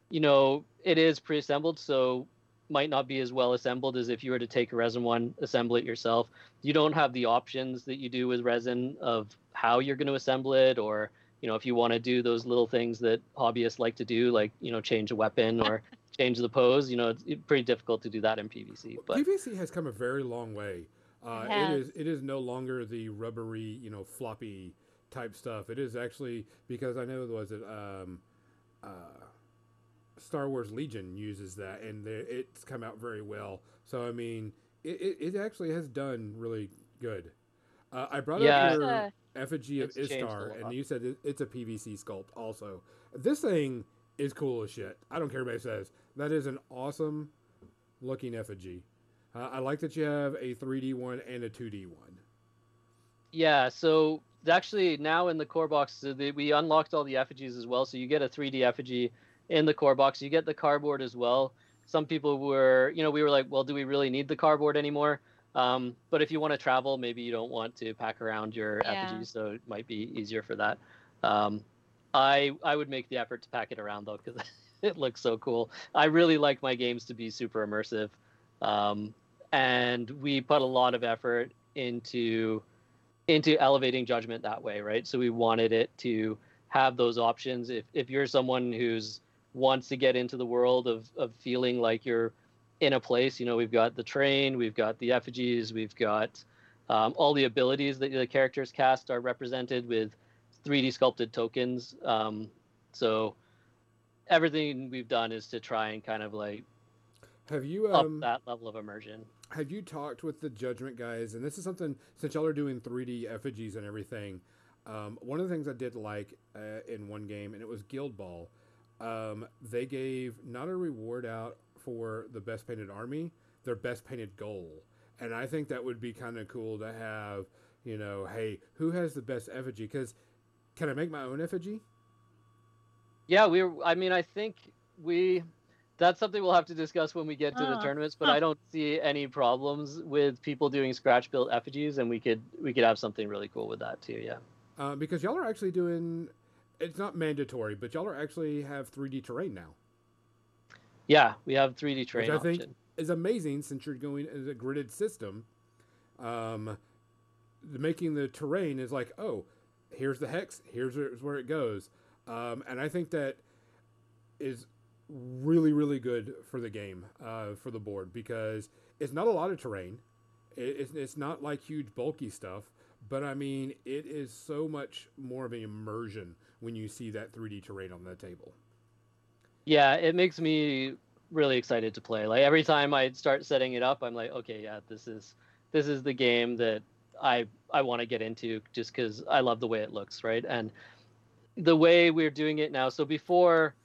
you know it is pre-assembled, so might not be as well assembled as if you were to take a resin one, assemble it yourself. You don't have the options that you do with resin of how you're going to assemble it, or you know if you want to do those little things that hobbyists like to do, like you know change a weapon or *laughs* change the pose. You know it's it's pretty difficult to do that in PVC. But PVC has come a very long way. Uh, It it has. is it is no longer the rubbery, you know, floppy type stuff. It is actually because I know was it um, uh, Star Wars Legion uses that, and the, it's come out very well. So I mean, it, it, it actually has done really good. Uh, I brought Yeah. up your Uh, effigy of It's changed a Istar, and you said it, it's a PVC sculpt. Also, this thing is cool as shit. I don't care what anybody says. That is an awesome looking effigy. Uh, I like that you have a 3D one and a 2D one. Yeah, so actually now in the core box, the, we unlocked all the effigies as well. So you get a 3D effigy in the core box. You get the cardboard as well. Some people were, you know, we were like, well, do we really need the cardboard anymore? Um, but if you want to travel, maybe you don't want to pack around your Yeah. effigies, so it might be easier for that. Um, I I would make the effort to pack it around though, because *laughs* it looks so cool. I really like my games to be super immersive, um, and we put a lot of effort into into elevating judgment that way, right? So we wanted it to have those options. If if you're someone who's wants to get into the world of of feeling like you're in a place, you know, we've got the terrain, we've got the effigies, we've got um, all the abilities that the characters cast are represented with 3D sculpted tokens. Um, so everything we've done is to try and kind of like Have you up um, that level of immersion. have you talked with the Judgment guys? And this is something since y'all are doing 3D effigies and everything. Um, one of the things I did like uh, in one game, and it was Guild Ball. Um, they gave not a reward out for the best painted army, their best painted goal, and I think that would be kind of cool to have. You know, hey, who has the best effigy? Because can I make my own effigy? Yeah, we. Were, I mean, I think we. That's something we'll have to discuss when we get to the Ah, tournaments. But huh. I don't see any problems with people doing scratch built effigies, and we could we could have something really cool with that too. Yeah. Uh, because y'all are actually doing. It's not mandatory, but y'all are actually have 3D terrain now. Yeah, we have 3D terrain I think- option. is amazing since you're going as a gridded system. Um, the, making the terrain is like, oh, here's the hex, here's where, where it goes, um, and I think that is really really good for the game uh, for the board because it's not a lot of terrain. It, it's, it's not like huge bulky stuff, but I mean it is so much more of an immersion when you see that 3D terrain on the table. Yeah, it makes me really excited to play. Like every time I start setting it up, I'm like, okay, yeah, this is this is the game that I I want to get into just because I love the way it looks, right? And the way we're doing it now. So before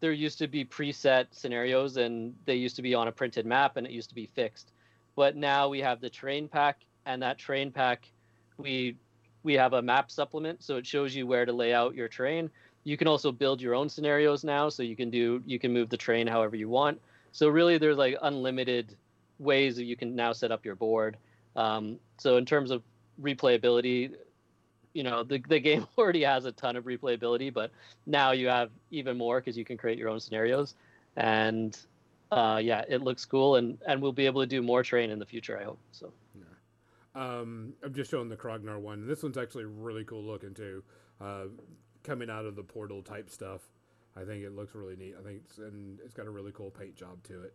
there used to be preset scenarios and they used to be on a printed map and it used to be fixed. But now we have the terrain pack and that terrain pack we we have a map supplement so it shows you where to lay out your terrain. you can also build your own scenarios now so you can do you can move the terrain however you want. So really there's like unlimited ways that you can now set up your board. Um, so in terms of replayability you know the, the *laughs* game already has a ton of replayability but now you have even more because you can create your own scenarios. And uh, yeah it looks cool and and we'll be able to do more terrain in the future i hope so Um, I'm just showing the Krognar one. This one's actually really cool looking too. Uh, coming out of the portal type stuff. I think it looks really neat. I think it's and it's got a really cool paint job to it.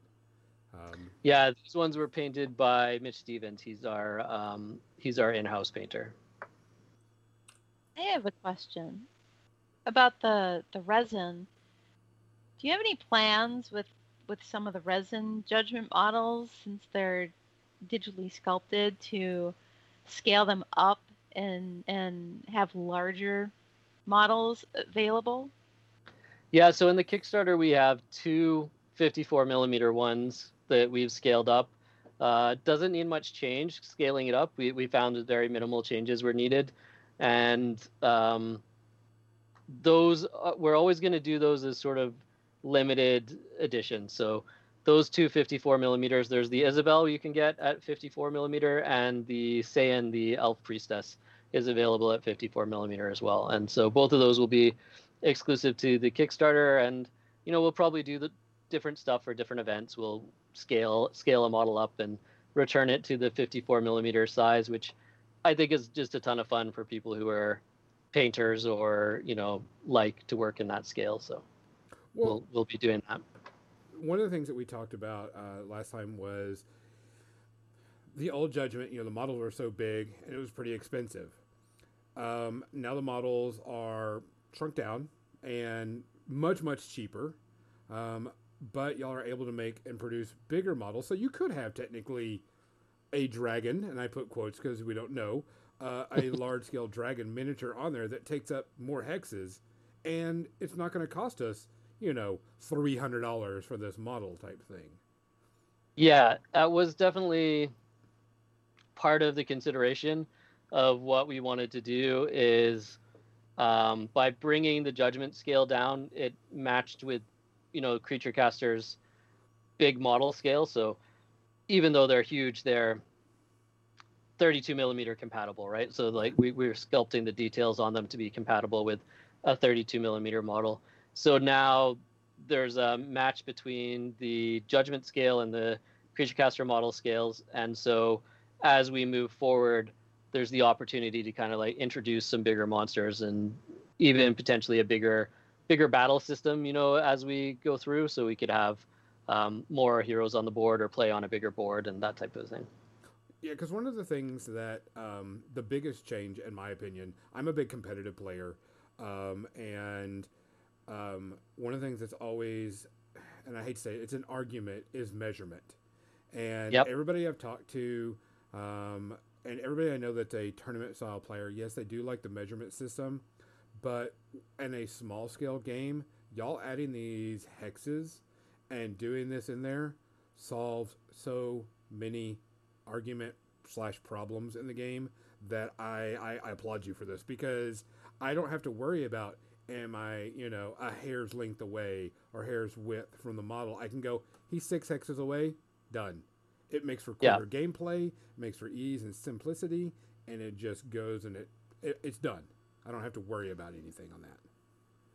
Um, yeah these ones were painted by mitch stevens he's our um, he's our in-house painter I have a question about the the resin. Do you have any plans with with some of the resin judgment models since they're digitally sculpted to scale them up and and have larger models available? Yeah, so in the Kickstarter we have two 54 millimeter ones that we've scaled up. Uh, doesn't need much change. Scaling it up, we, we found that very minimal changes were needed, and um, those uh, we're always going to do those as sort of limited editions. So those two 54 millimeters, there's the Isabel you can get at 54 millimeter, and the Saiyin, the Elf Priestess, is available at 54 millimeter as well. And so both of those will be exclusive to the Kickstarter, and you know we'll probably do the different stuff for different events. We'll scale scale a model up and return it to the 54 millimeter size, which I think is just a ton of fun for people who are painters or you know like to work in that scale. So Well, we'll we'll be doing that. One of the things that we talked about uh, last time was the old judgment. You know, the models were so big and it was pretty expensive. Um, now the models are shrunk down and much much cheaper. Um, but y'all are able to make and produce bigger models, so you could have technically a dragon, and I put quotes because we don't know, uh, a *laughs* large scale dragon miniature on there that takes up more hexes, and it's not going to cost us, you know, three hundred dollars for this model type thing. Yeah, that was definitely part of the consideration of what we wanted to do is um, by bringing the judgment scale down, it matched with, you know, creature casters' big model scale. So even though they're huge, they're 32 millimeter compatible, right? So like we, we were sculpting the details on them to be compatible with a 32 millimeter model. So now there's a match between the judgment scale and the creature caster model scales, and so as we move forward, there's the opportunity to kind of like introduce some bigger monsters and even potentially a bigger bigger battle system, you know, as we go through, so we could have um, more heroes on the board or play on a bigger board and that type of thing. Yeah, because one of the things that um, the biggest change, in my opinion, I'm a big competitive player, um, and um, one of the things that's always, and I hate to say it, it's an argument, is measurement. And Yep. everybody I've talked to, um, and everybody I know that's a tournament style player, yes, they do like the measurement system, but in a small scale game, y'all adding these hexes and doing this in there solves so many argument slash problems in the game that I, I, I applaud you for this because I don't have to worry about am I you know a hair's length away or hair's width from the model. I can go he's six hexes away, done. It makes for Yeah. gameplay, makes for ease and simplicity, and it just goes and it, it it's done. I don't have to worry about anything on that.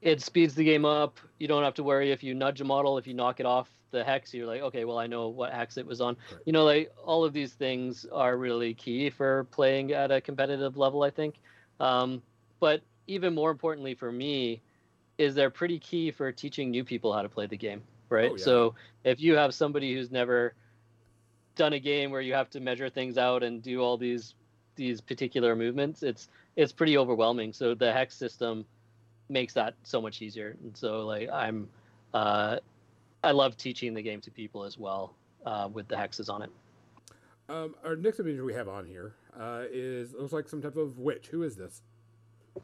It speeds the game up. You don't have to worry if you nudge a model, if you knock it off the hex, you're like, okay, well, I know what hex it was on. Correct. You know, like all of these things are really key for playing at a competitive level, I think. Um, but even more importantly for me, is they're pretty key for teaching new people how to play the game, right? Oh, yeah. So if you have somebody who's never done a game where you have to measure things out and do all these these particular movements, it's it's pretty overwhelming. So the hex system makes that so much easier. And so like I'm uh, I love teaching the game to people as well uh, with the hexes on it. Um, our next image we have on here uh, is looks like some type of witch. Who is this?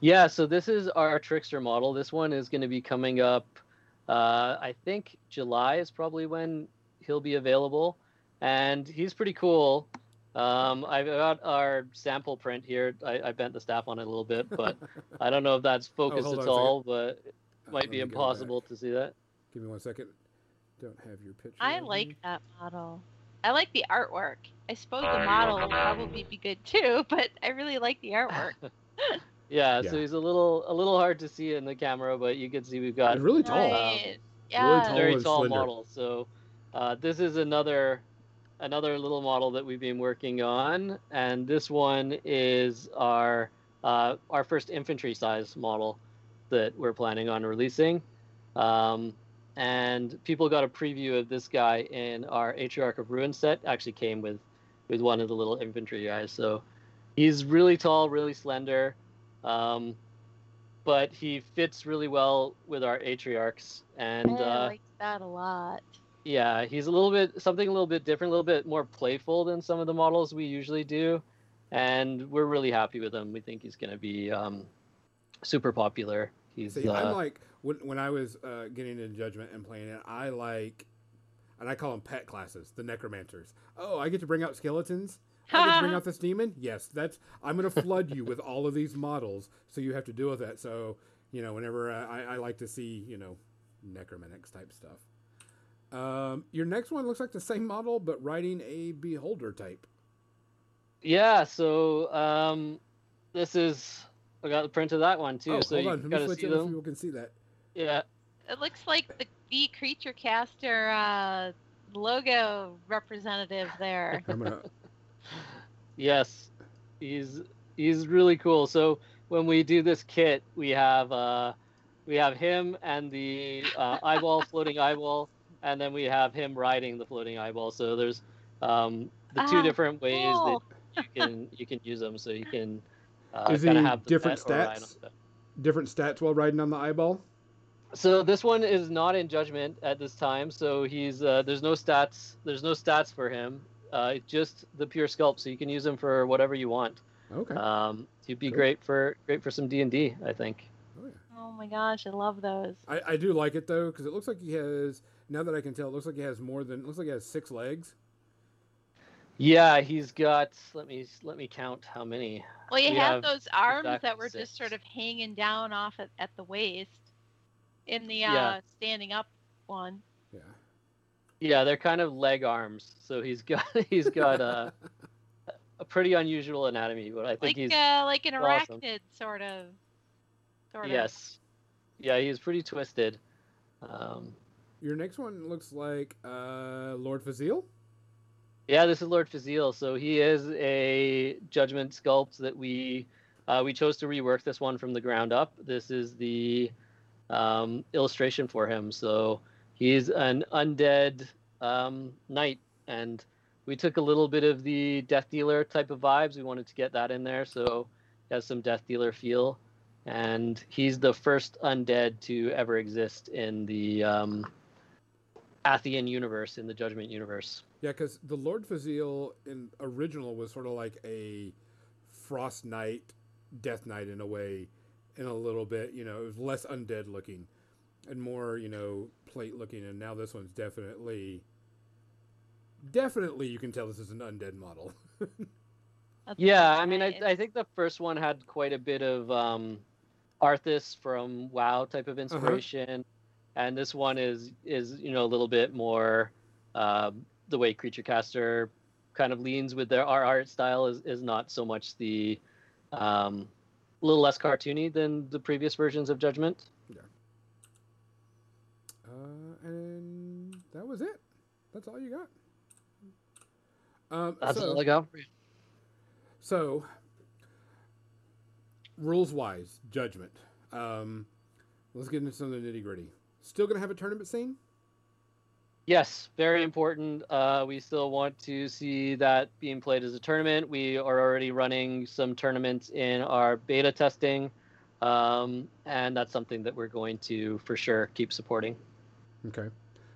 Yeah, so this is our trickster model. This one is going to be coming up. Uh, I think July is probably when he'll be available, and he's pretty cool. Um, I've got our sample print here. I, I bent the staff on it a little bit, but *laughs* I don't know if that's focused hold at on a second. all. But it might be me go back. impossible to see that. Give me one second. Don't have your picture. I open. like that model. I like the artwork. I suppose the model will probably be good too, *laughs* but I really like the artwork. *laughs* Yeah, Yeah. so he's a little a little hard to see in the camera, but you can see we've got It's really tall. Right. Really Yeah. tall. very tall slender. model. So uh, this is another another little model that we've been working on, and this one is our uh, our first infantry size model that we're planning on releasing. Um, and people got a preview of this guy in our Atriarch of Ruin set. Actually, came with with one of the little infantry guys. So he's really tall, really slender. Um, but he fits really well with our Atriarchs, and Yeah, I uh, like that a lot. yeah, he's a little bit something a little bit different, a little bit more playful than some of the models we usually do, and we're really happy with him. We think he's going to be um, super popular. He's See, uh, I'm like when when I was uh, getting into Judgment and playing it, I like and I call them pet classes, the necromancers. Oh, I get to bring out skeletons. I get to bring *laughs* out this demon. Yes, that's. I'm going to flood you with all of these models, so you have to deal with that. So you know, whenever I, I like to see you know necromantics type stuff. Um, your next one looks like the same model, but riding a beholder type. Yeah, so um, this is I got the print of that one too. oh, so hold on. Let me gotta switch see it so people can see that. Yeah, It looks like the the creature caster uh, logo representative there. I'm gonna. *laughs* yes, he's he's really cool. So when we do this kit, we have uh, we have him and the uh, eyeball, *laughs* floating eyeball, and then we have him riding the floating eyeball. So there's um, the two Ah, different ways cool. that you can you can use them. So you can uh, Is he have different pet or ride stats? different stats while riding on the eyeball. So this one is not in judgment at this time. So he's uh, there's no stats. There's no stats for him. Uh, just the pure sculpt. So you can use them for whatever you want. Okay. Um, he'd be Cool. great for great for some D and D. I think. oh yeah. Oh my gosh, I love those. I, I do like it though because it looks like he has. Now that I can tell, it looks like he has more than. It looks like he has six legs. Yeah, he's got. Let me let me count how many. Well, you We have have those arms exactly that were just sort of hanging down off at, at the waist in the uh, Yeah. standing up one. Yeah. Yeah, they're kind of leg arms. So he's got *laughs* he's got a *laughs* a pretty unusual anatomy, but I think Like he's uh, like an awesome. arachnid sort of. Sort of. yes, yeah, he's pretty twisted. Um, Your next one looks like uh, Lord Fazil. Yeah, this is Lord Fazil. So he is a judgment sculpt that we uh, we chose to rework this one from the ground up. This is the um, illustration for him. So he's an undead um, knight, and we took a little bit of the Death Dealer type of vibes. We wanted to get that in there, so he has some Death Dealer feel. And he's the first undead to ever exist in the um, Athian universe, in the Judgment universe. Yeah, because the Lord Fazil in original was sort of like a Frost Knight, Death Knight in a way, in a little bit. You know, it was less undead looking and more, you know, plate looking. And now this one's definitely, definitely you can tell this is an undead model. *laughs* Yeah, I mean, I. I think the first one had quite a bit of um, Arthas from WoW type of inspiration, and this one is is you know a little bit more uh, the way Creature Caster kind of leans with their our art style is is not so much the um, a little less cartoony than the previous versions of Judgment. Uh, and that was it. That's all you got. Um, That's so, all I got for you. So, rules wise, judgment. Um, let's get into some of the nitty gritty. Still gonna have a tournament scene? Yes, very important. Uh, we still want to see that being played as a tournament. We are already running some tournaments in our beta testing, um, and that's something that we're going to for sure keep supporting. Okay.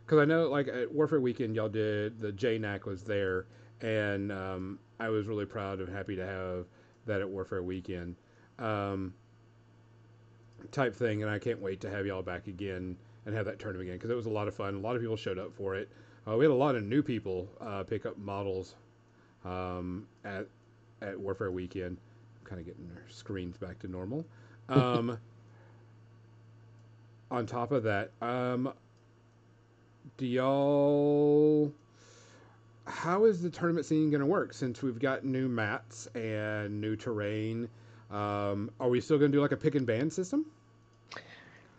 Because I know, like at Warfare Weekend, y'all did the JNAC was there, and um, I was really proud and happy to have that at Warfare Weekend, um, type thing. And I can't wait to have y'all back again and have that tournament again because it was a lot of fun. A lot of people showed up for it. Uh, we had a lot of new people uh, pick up models um, at at Warfare Weekend. I'm kind of getting their screens back to normal. *laughs* Um, on top of that, um, do y'all how is the tournament scene going to work since we've got new mats and new terrain um, are we still going to do like a pick and ban system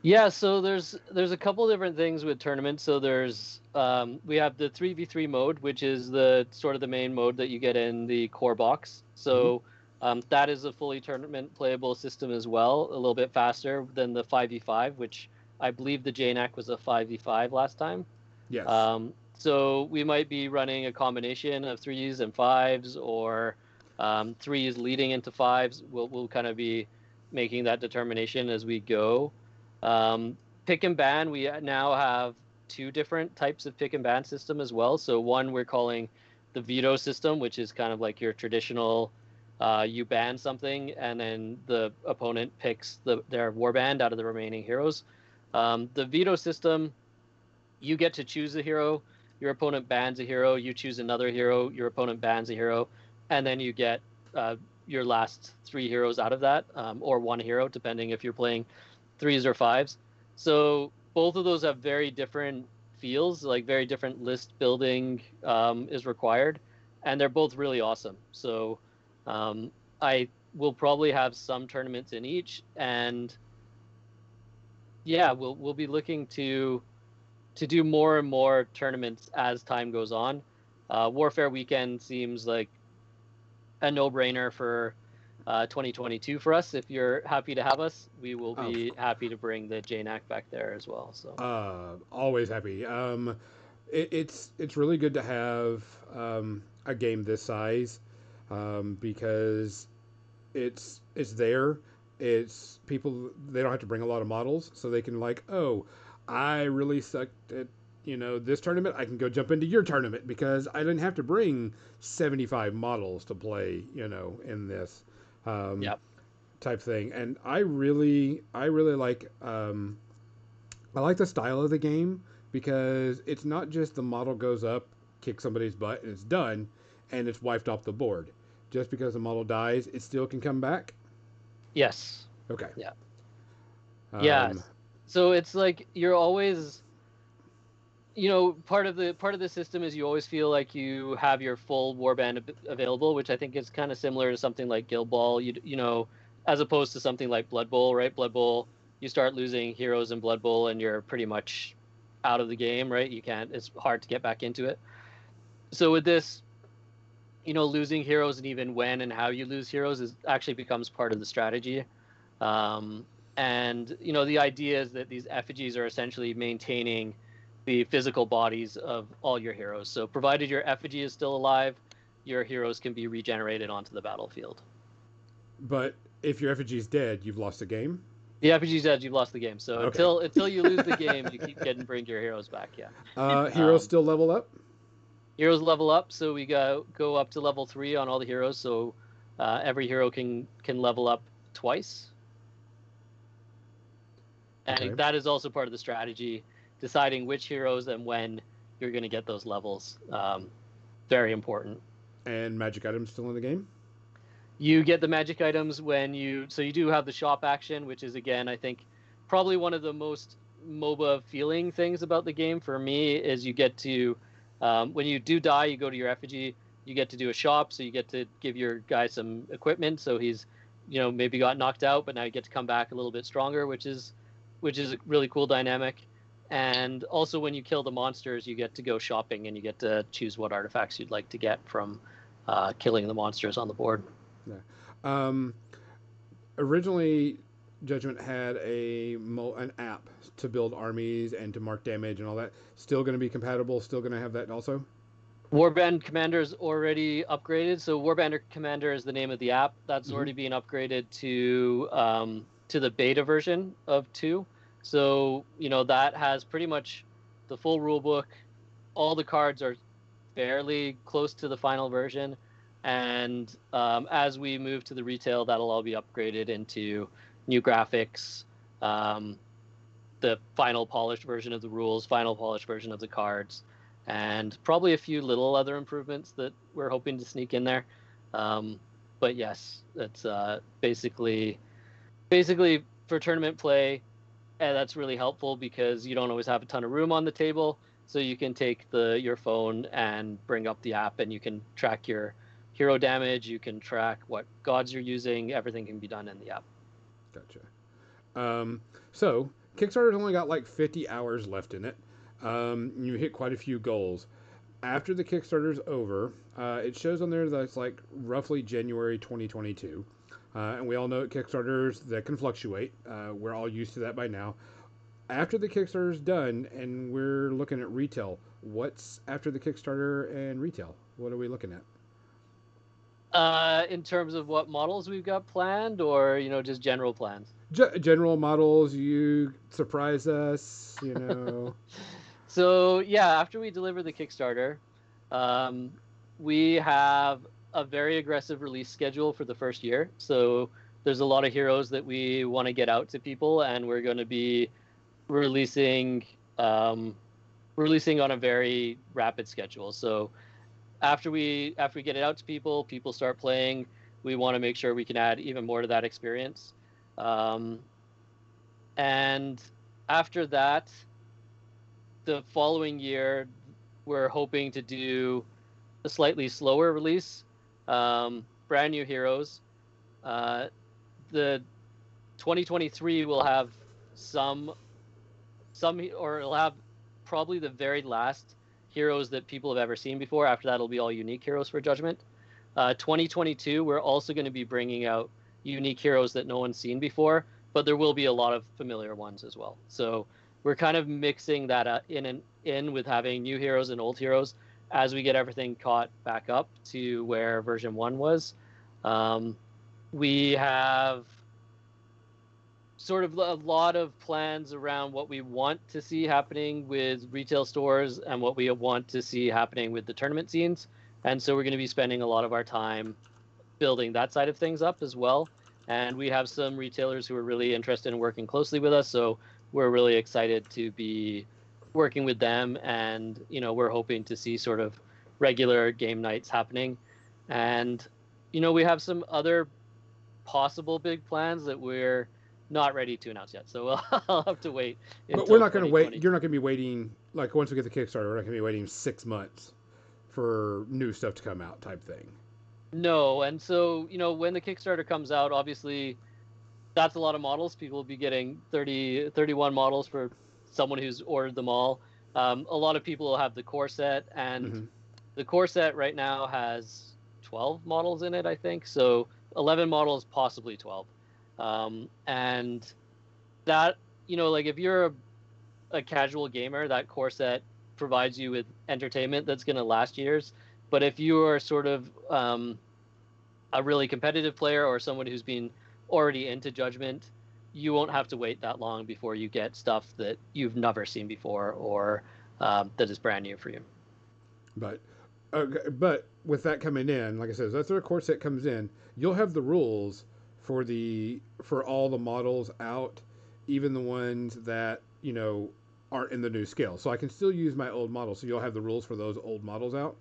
Yeah, so there's there's a couple different things with tournaments. So there's um, we have the three v three mode, which is the sort of the main mode that you get in the core box. So um, that is a fully tournament playable system as well, a little bit faster than the five v five, which I believe the JNAC was a five v five last time. Yes Um, so we might be running a combination of threes and fives, or um, threes leading into fives. We'll we'll kind of be making that determination as we go. Um, pick and ban, we now have two different types of pick and ban system as well. So one we're calling the veto system, which is kind of like your traditional. Uh, you ban something, and then the opponent picks the, their warband out of the remaining heroes. Um, the veto system, you get to choose a hero your opponent bans a hero, you choose another hero, your opponent bans a hero, and then you get uh, your last three heroes out of that, um, or one hero, depending if you're playing threes or fives. So both of those have very different feels, like very different list building um, is required, and they're both really awesome. So um, I will probably have some tournaments in each, and yeah, we'll we'll be looking to to do more and more tournaments as time goes on. Uh, Warfare Weekend seems like a no-brainer for uh, 2022 for us. If you're happy to have us, we will be oh. happy to bring the JNAC back there as well. So uh, always happy. Um, it, it's it's really good to have um, a game this size um, because it's it's there. It's people they don't have to bring a lot of models, so they can like, oh, I really sucked at you know this tournament. I can go jump into your tournament because I didn't have to bring seventy five models to play. You know, in this um, yep. type thing, and I really I really like um, I like the style of the game because it's not just the model goes up, kicks somebody's butt, and it's done, and it's wiped off the board. Just because the model dies, it still can come back. Yes. Okay. Yeah. Um, yeah so it's like you're always you know part of the part of the system is you always feel like you have your full warband available which i think is kind of similar to something like guild ball. You, you know as opposed to something like blood bowl right? Blood bowl you start losing heroes in blood bowl and you're pretty much out of the game right? You can't it's hard to get back into it. So with this you know losing heroes and even when and how you lose heroes is actually becomes part of the strategy. Um, and you know the idea is that these effigies are essentially maintaining the physical bodies of all your heroes. So provided your effigy is still alive your heroes can be regenerated onto the battlefield. But if your effigy is dead you've lost the game? The effigy's dead you've lost the game. So okay. until until you lose the *laughs* game you keep getting bring your heroes back yeah. Uh, heroes um, still level up? Heroes level up so we go go up to level three on all the heroes. So uh, every hero can can level up twice and okay. that is also part of the strategy, deciding which heroes and when you're going to get those levels. Um, very important. And magic items still in the game? You get the magic items when you so you do have the shop action, which is again I think probably one of the most MOBA feeling things about the game for me is you get to um, when you do die, you go to your effigy, you get to do a shop, so you get to give your guy some equipment, so he's you know maybe got knocked out, but now you get to come back a little bit stronger, which is which is a really cool dynamic. And also, when you kill the monsters, you get to go shopping and you get to choose what artifacts you'd like to get from uh, killing the monsters on the board. Yeah. Um, originally, Judgment had a an app to build armies and to mark damage and all that. Still going to be compatible. Still going to have that also. Warband Commander is already upgraded. So Warband Commander is the name of the app. That's mm-hmm. already being upgraded to um, to the beta version of two. So you know that has pretty much the full rule book. All the cards are fairly close to the final version, and um, as we move to the retail, that'll all be upgraded into new graphics, um, the final polished version of the rules, final polished version of the cards, and probably a few little other improvements that we're hoping to sneak in there. Um, but yes, it's uh, basically basically for tournament play, and that's really helpful because you don't always have a ton of room on the table. So you can take the your phone and bring up the app, and you can track your hero damage. You can track what gods you're using. Everything can be done in the app. Gotcha. Um, so Kickstarter's only got like 50 hours left in it. Um, you hit quite a few goals. After the Kickstarter's over, uh, it shows on there that it's like roughly January 2022. Uh, and we all know Kickstarters that can fluctuate. Uh, we're all used to that by now. After the Kickstarter is done and we're looking at retail, what's after the Kickstarter and retail? What are we looking at? Uh, in terms of what models we've got planned, or you know, just general plans. G- general models. You surprise us, you know. *laughs* so yeah, after we deliver the Kickstarter, um, we have a very aggressive release schedule for the first year. So there's a lot of heroes that we want to get out to people, and we're going to be releasing um, releasing on a very rapid schedule. So after we after we get it out to people, people start playing. We want to make sure we can add even more to that experience. Um, and after that, the following year, we're hoping to do a slightly slower release, um, brand new heroes. Uh, the 2023 will have some, some, or it'll have probably the very last heroes that people have ever seen before. After that, it'll be all unique heroes for Judgment. Uh, 2022, we're also going to be bringing out unique heroes that no one's seen before, but there will be a lot of familiar ones as well. So we're kind of mixing that uh, in and in with having new heroes and old heroes as we get everything caught back up to where version one was. Um, we have sort of a lot of plans around what we want to see happening with retail stores and what we want to see happening with the tournament scenes. And so we're going to be spending a lot of our time building that side of things up as well. And we have some retailers who are really interested in working closely with us. So we're really excited to be working with them. And, you know, we're hoping to see sort of regular game nights happening. And, you know, we have some other possible big plans that we're not ready to announce yet. So we'll *laughs* I'll have to wait. But we're not going to wait. You're not going to be waiting. Like once we get the Kickstarter, we're not going to be waiting six months for new stuff to come out, type thing. No, and so you know when the Kickstarter comes out, obviously that's a lot of models. People will be getting 30, 31 models for someone who's ordered them all. Um, a lot of people will have the core set, and mm-hmm. the core set right now has 12 models in it, I think. So 11 models, possibly 12. Um, and that, you know, like if you're a, a casual gamer, that core set provides you with entertainment that's going to last years. But if you are sort of um, a really competitive player or someone who's been already into Judgment, you won't have to wait that long before you get stuff that you've never seen before or um, that is brand new for you. But but with that coming in, like I said, where a core set comes in. You'll have the rules for the for all the models out, even the ones that you know aren't in the new scale. So I can still use my old models. So you'll have the rules for those old models out.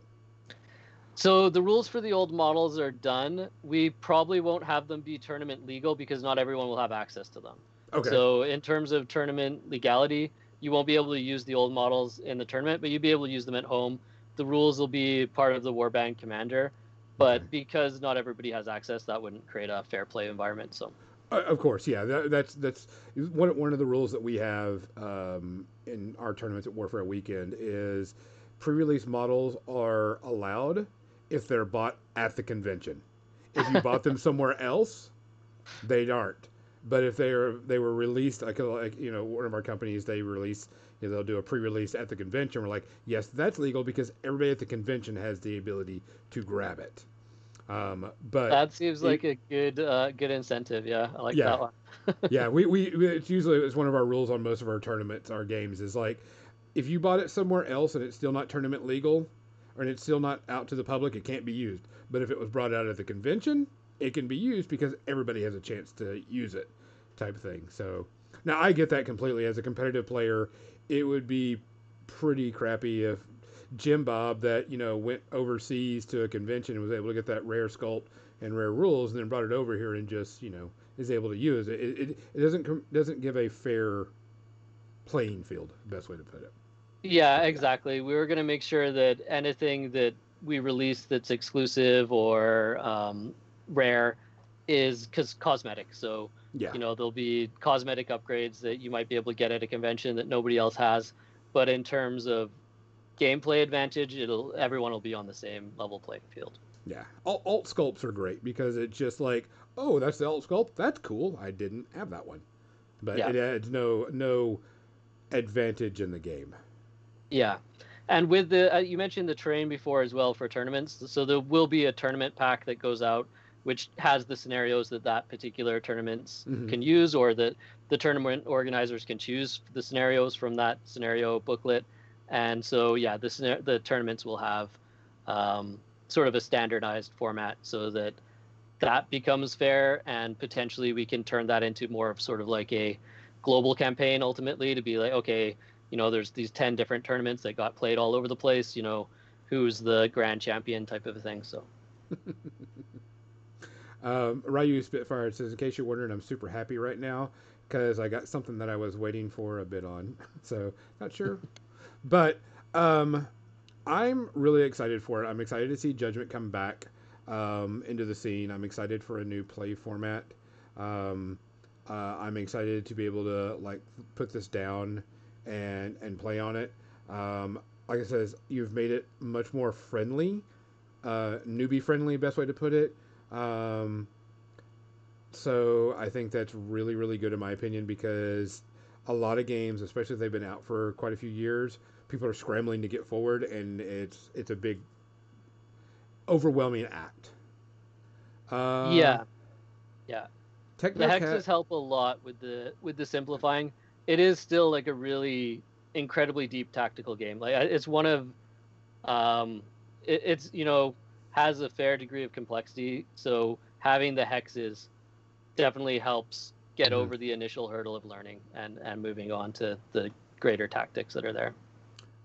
So the rules for the old models are done. We probably won't have them be tournament legal because not everyone will have access to them. Okay. So in terms of tournament legality, you won't be able to use the old models in the tournament, but you'll be able to use them at home. The rules will be part of the Warband Commander, but okay. because not everybody has access, that wouldn't create a fair play environment. So uh, of course, yeah. That, that's that's one one of the rules that we have um, in our tournaments at Warfare Weekend is pre-release models are allowed if they're bought at the convention. If you bought them *laughs* somewhere else, they aren't. But if they are they were released like like you know one of our companies they release you know, they'll do a pre-release at the convention. We're like, yes, that's legal because everybody at the convention has the ability to grab it. Um, but that seems like a good uh, good incentive. Yeah, I like yeah. that one. *laughs* yeah, we, we it's usually it's one of our rules on most of our tournaments, our games is like if you bought it somewhere else and it's still not tournament legal, or it's still not out to the public, it can't be used. But if it was brought out at the convention, it can be used because everybody has a chance to use it, type of thing. So now I get that completely. As a competitive player, it would be pretty crappy if Jim Bob that you know went overseas to a convention and was able to get that rare sculpt and rare rules, and then brought it over here and just you know is able to use it. It, it, it doesn't doesn't give a fair playing field. Best way to put it. Yeah, exactly. We were going to make sure that anything that we release that's exclusive or um, rare is cause cosmetic. So yeah. you know there'll be cosmetic upgrades that you might be able to get at a convention that nobody else has. But in terms of gameplay advantage, it'll everyone will be on the same level playing field. Yeah, alt, alt sculpts are great because it's just like, oh, that's the alt sculpt. That's cool. I didn't have that one, but yeah. it adds no no advantage in the game. Yeah, and with the uh, you mentioned the terrain before as well for tournaments. So there will be a tournament pack that goes out which has the scenarios that that particular tournaments mm-hmm. can use or that the tournament organizers can choose the scenarios from that scenario booklet and so, yeah, the the tournaments will have um, sort of a standardized format so that that becomes fair, and potentially we can turn that into more of sort of like a global campaign ultimately to be like, okay, you know, there's these 10 different tournaments that got played all over the place, you know, who's the grand champion type of a thing. So, *laughs* um, Ryu Spitfire says, in case you're wondering, I'm super happy right now because I got something that I was waiting for a bit on. *laughs* So, not sure. *laughs* but um, I'm really excited for it. I'm excited to see Judgment come back um, into the scene. I'm excited for a new play format. Um, uh, I'm excited to be able to like put this down and and play on it. Um, like I says, you've made it much more friendly, uh, newbie friendly, best way to put it. Um, so I think that's really really good in my opinion because a lot of games, especially if they've been out for quite a few years, people are scrambling to get forward, and it's it's a big overwhelming act. Uh, yeah, yeah. The hexes help a lot with the with the simplifying. It is still like a really incredibly deep tactical game. Like it's one of, um, it, it's you know has a fair degree of complexity. So having the hexes definitely helps get mm-hmm. over the initial hurdle of learning and and moving on to the greater tactics that are there.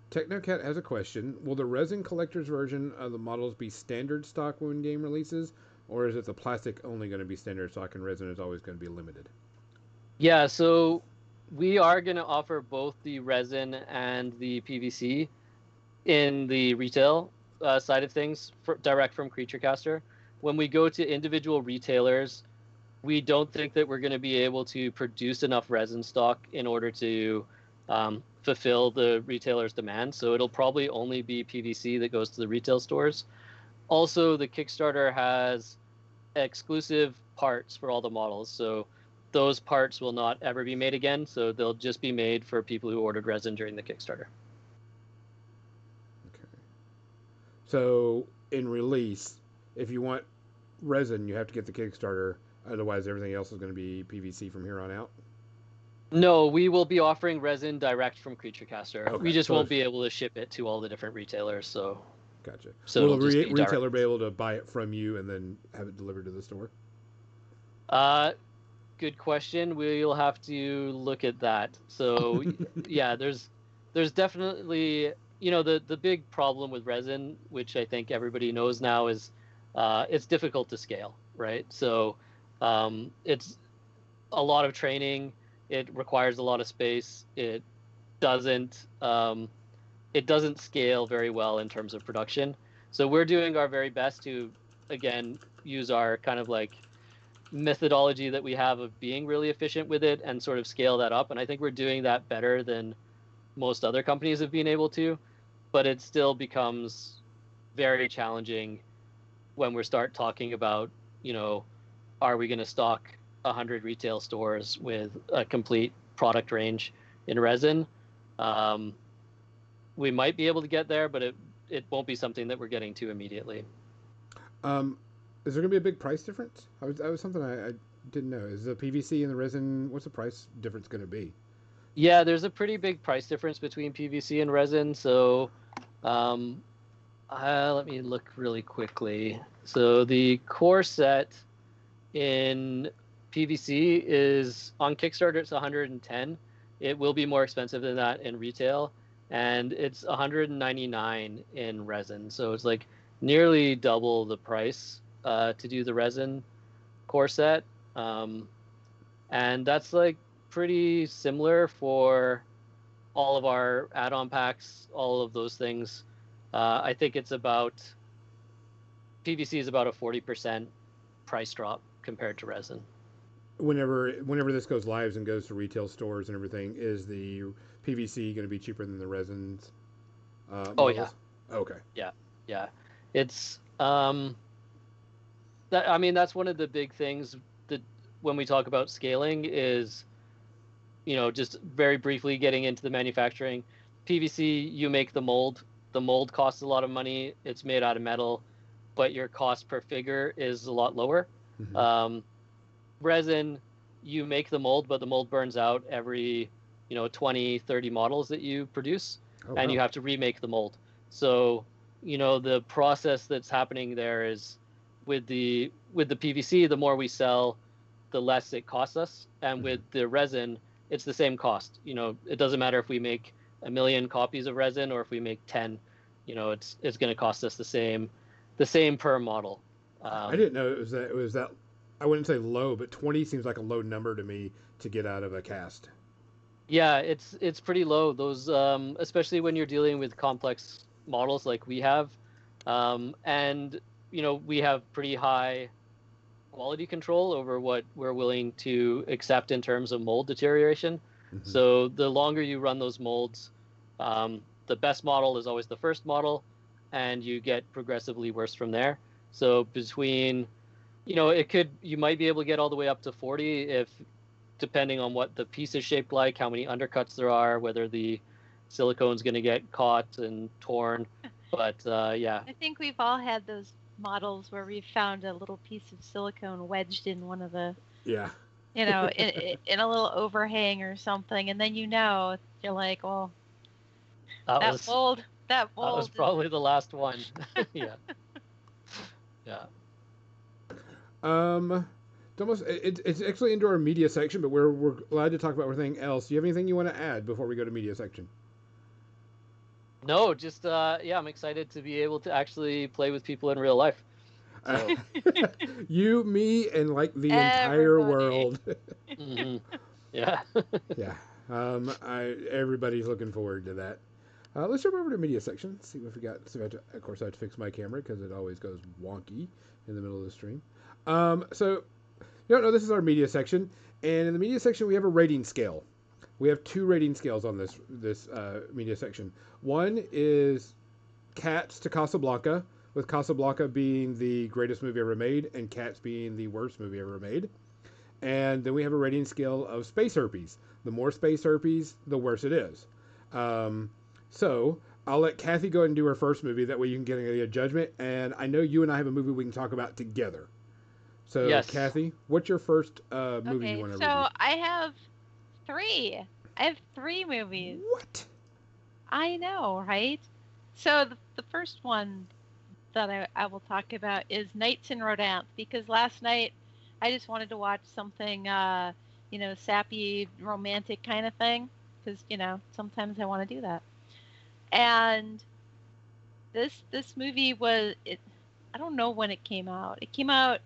Technocat has a question. Will the resin collector's version of the models be standard stock when game releases, or is it the plastic only going to be standard stock and resin is always going to be limited? Yeah, so we are going to offer both the resin and the PVC in the retail uh, side of things, for, direct from Creature Caster. When we go to individual retailers, we don't think that we're going to be able to produce enough resin stock in order to um, fulfill the retailer's demand. So it'll probably only be PVC that goes to the retail stores. Also, the Kickstarter has exclusive parts for all the models. So those parts will not ever be made again. So they'll just be made for people who ordered resin during the Kickstarter. Okay. So in release, if you want resin, you have to get the Kickstarter. Otherwise, everything else is going to be PVC from here on out. No, we will be offering resin direct from Creature Caster. Okay. We just so won't be able to ship it to all the different retailers. So Gotcha. So will the re- retailer be able to buy it from you and then have it delivered to the store? Uh, good question. We'll have to look at that. So *laughs* yeah, there's there's definitely you know the the big problem with resin, which I think everybody knows now, is uh, it's difficult to scale, right? So um, it's a lot of training. It requires a lot of space. It doesn't um, it doesn't scale very well in terms of production. So we're doing our very best to, again, use our kind of like methodology that we have of being really efficient with it and sort of scale that up. And I think we're doing that better than most other companies have been able to. But it still becomes very challenging when we start talking about, you know, are we going to stock 100 retail stores with a complete product range in resin? Um, we might be able to get there, but it it won't be something that we're getting to immediately. Um, is there going to be a big price difference? I was, that was something I, I didn't know. Is the PVC and the resin? What's the price difference going to be? Yeah, there's a pretty big price difference between PVC and resin. So, um, uh, let me look really quickly. So the core set in PVC is on Kickstarter. It's 110. It will be more expensive than that in retail and it's 199 in resin. So it's like nearly double the price uh, to do the resin core set. Um, and that's like pretty similar for all of our add-on packs, all of those things. Uh, I think it's about PVC is about a 40% price drop compared to resin. Whenever whenever this goes live and goes to retail stores and everything, is the PVC going to be cheaper than the resins? Uh, oh yeah. Okay. Yeah, yeah. It's um. That I mean that's one of the big things that when we talk about scaling is, you know, just very briefly getting into the manufacturing. PVC, you make the mold. The mold costs a lot of money. It's made out of metal, but your cost per figure is a lot lower. Mm-hmm. Um, resin, you make the mold, but the mold burns out every you know 20 30 models that you produce oh, and wow. you have to remake the mold so you know the process that's happening there is with the with the pvc the more we sell the less it costs us. And mm-hmm. with the resin it's the same cost. You know it doesn't matter if we make a million copies of resin or if we make 10 you know it's it's going to cost us the same the same per model. Um, i didn't know it was that it was that i wouldn't say low but 20 seems like a low number to me to get out of a cast. Yeah it's it's pretty low. Those um, especially when you're dealing with complex models like we have. Um, and you know we have pretty high quality control over what we're willing to accept in terms of mold deterioration Mm-hmm. So the longer you run those molds, um, the best model is always the first model, and you get progressively worse from there. So between, you know, it could you might be able to get all the way up to 40 if, depending on what the piece is shaped like, how many undercuts there are, whether the silicone's going to get caught and torn. *laughs* But uh, yeah, I think we've all had those models where we found a little piece of silicone wedged in one of the yeah you know, *laughs* in, in a little overhang or something, and then you know you're like, well, that, that was, mold, that mold. That was probably the last one. *laughs* yeah. yeah. Um, it's almost it, it's actually into our media section, but we're we're glad to talk about everything else. Do you have anything you want to add before we go to media section? No, just uh, yeah, I'm excited to be able to actually play with people in real life. *laughs* So. you, me, and like the entire world. *laughs* *laughs* mm-hmm. Yeah. yeah. Um, I everybody's looking forward to that. Uh, let's jump over to media section. See if we got. So to, of course, I have to fix my camera because it always goes wonky in the middle of the stream. Um, so you don't know this is our media section, and in the media section we have a rating scale. We have two rating scales on this this uh, media section. One is Cats to Casablanca, with Casablanca being the greatest movie ever made and Cats being the worst movie ever made. And then we have a rating scale of space herpes. The more space herpes, the worse it is. Um, so I'll let Kathy go ahead and do her first movie. That way you can get a judgment. And I know you and I have a movie we can talk about together. So, yes. Kathy, what's your first uh, movie okay, you want to read? so review? I have three. I have three movies. What? I know, right? So the, the first one that I, I will talk about is Nights in Rodanthe because last night I just wanted to watch something, uh, you know, sappy, romantic kind of thing because you know sometimes I want to do that. And this this movie was it. I don't know when it came out. It came out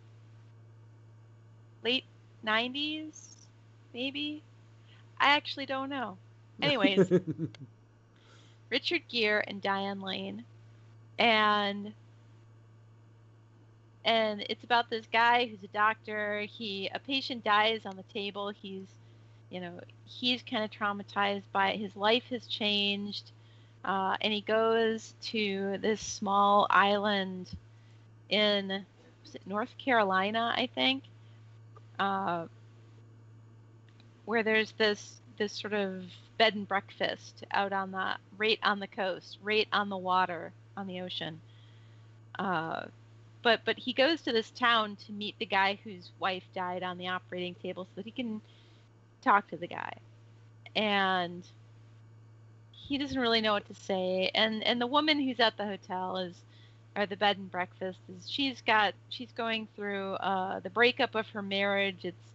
late '90s, maybe. I actually don't know. *laughs* Anyways, Richard Gere and Diane Lane, and and it's about this guy who's a doctor. He a patient dies on the table. He's, you know, he's kind of traumatized by it. His life has changed, uh, and he goes to this small island in North Carolina, I think, uh, where there's this this sort of bed and breakfast out on the right on the coast, right on the water, on the ocean. Uh, but but he goes to this town to meet the guy whose wife died on the operating table so that he can talk to the guy. And he doesn't really know what to say. And and the woman who's at the hotel is or the bed and breakfast is she's got she's going through uh, the breakup of her marriage. It's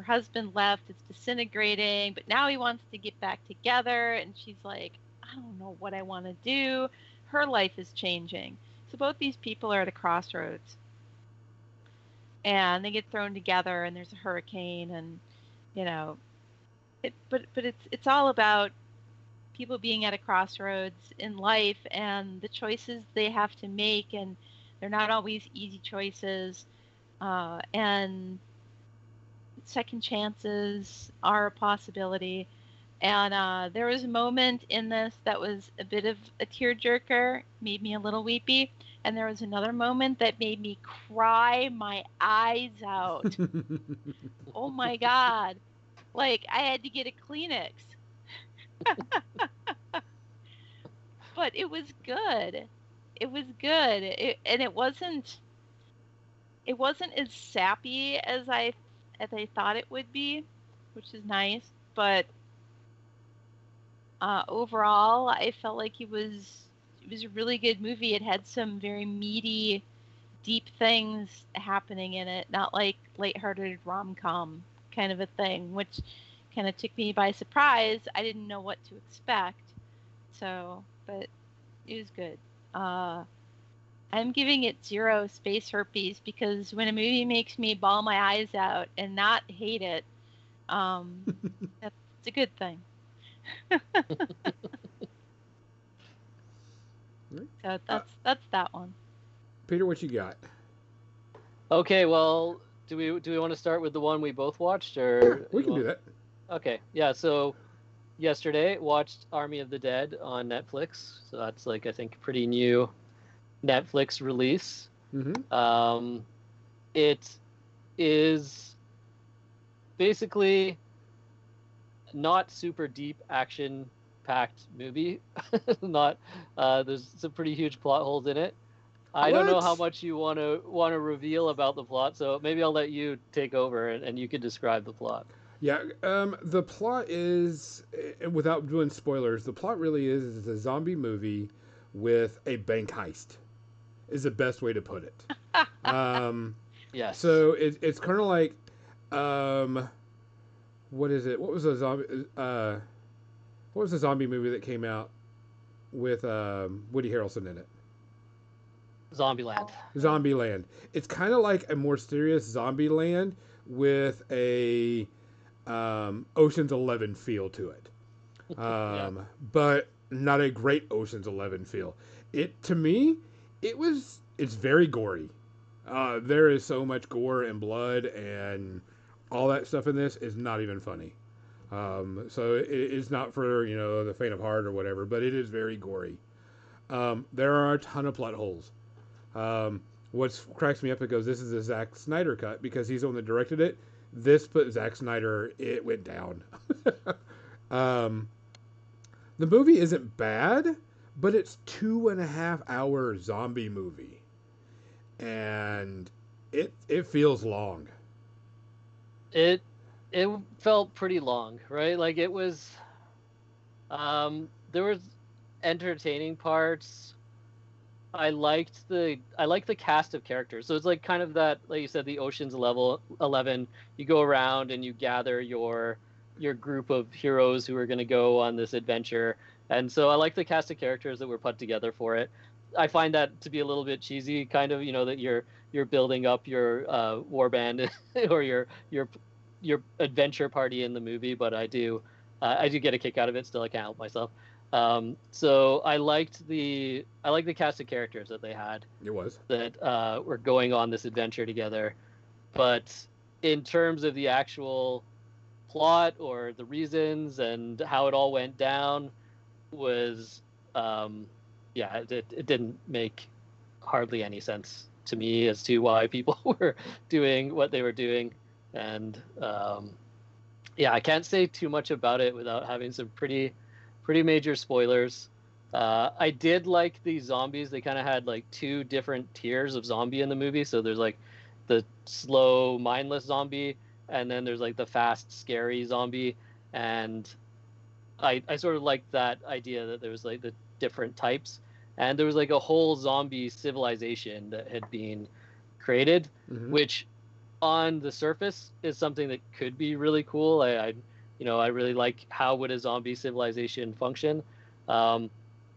her husband left it's disintegrating but now he wants to get back together and she's like i don't know what i want to do her life is changing so both these people are at a crossroads. And they get thrown together and there's a hurricane and you know it, but but it's it's all about people being at a crossroads in life and the choices they have to make and they're not always easy choices uh, and second chances are a possibility and uh, there was a moment in this that was a bit of a tearjerker, made me a little weepy. And there was another moment that made me cry my eyes out. *laughs* oh my God. Like I had to get a Kleenex. *laughs* but it was good. It was good. It, and it wasn't it wasn't as sappy as I as I thought it would be, which is nice, but uh, overall, I felt like it was it was a really good movie. It had some very meaty, deep things happening in it, not like lighthearted rom com kind of a thing, which kind of took me by surprise. I didn't know what to expect. So, but it was good. Uh, I'm giving it zero space herpes because when a movie makes me bawl my eyes out and not hate it, um, *laughs* that's a good thing. *laughs* so that's that's that one. Peter, what you got? Okay, well, do we do we want to start with the one we both watched, or we can do want- that. Okay, yeah. So yesterday watched Army of the Dead on Netflix. So that's like I think pretty new Netflix release. Mm-hmm. Um, it is basically not super deep action packed movie. *laughs* not uh, there's some pretty huge plot holes in it. I don't know how much you want to want to reveal about the plot, so maybe I'll let you take over and, and you can describe the plot. Yeah, um, the plot is, eh, without doing spoilers, the plot really is, is a zombie movie with a bank heist, is the best way to put it. *laughs* um, Yes. so it, it's kind of like, um, what is it? What was a zombie? Uh, what was the zombie movie that came out with um, Woody Harrelson in it? Zombieland. Zombieland. It's kind of like a more serious Zombieland with a um, Ocean's Eleven feel to it, *laughs* Yeah. um, but not a great Ocean's Eleven feel. It to me, it was. It's very gory. Uh, there is so much gore and blood and all that stuff in this is not even funny. Um, so it, it's not for you know the faint of heart or whatever, but it is very gory. Um, there are a ton of plot holes. Um, what cracks me up because this is a Zack Snyder cut because he's the one that directed it. This put Zack Snyder. It went down. *laughs* um, the movie isn't bad, but it's two and a half hour zombie movie, and it it feels long. it it felt pretty long right? Like it was um there was entertaining parts. I liked the i liked the cast of characters. So it's like kind of that like you said the oceans level 11 you go around and you gather your your group of heroes who are going to go on this adventure and so i like the cast of characters that were put together for it i find that to be a little bit cheesy kind of you know that you're you're building up your uh, war band *laughs* or your your your adventure party in the movie, but I do uh, I do get a kick out of it. Still, I can't help myself. Um, so I liked the I like the cast of characters that they had It was. that uh, were going on this adventure together. But in terms of the actual plot or the reasons and how it all went down, was um, yeah, it, it, didn't make hardly any sense to me as to why people *laughs* were doing what they were doing. And um, yeah, I can't say too much about it without having some pretty pretty major spoilers. Uh, I did like the zombies. They kind of had like two different tiers of zombie in the movie. So there's like the slow, mindless zombie, and then there's like the fast, scary zombie. And I I sort of liked that idea that there was like the different types, and there was like a whole zombie civilization that had been created, Mhm. which on the surface is something that could be really cool. I, I you know, I really like how would a zombie civilization function. Um,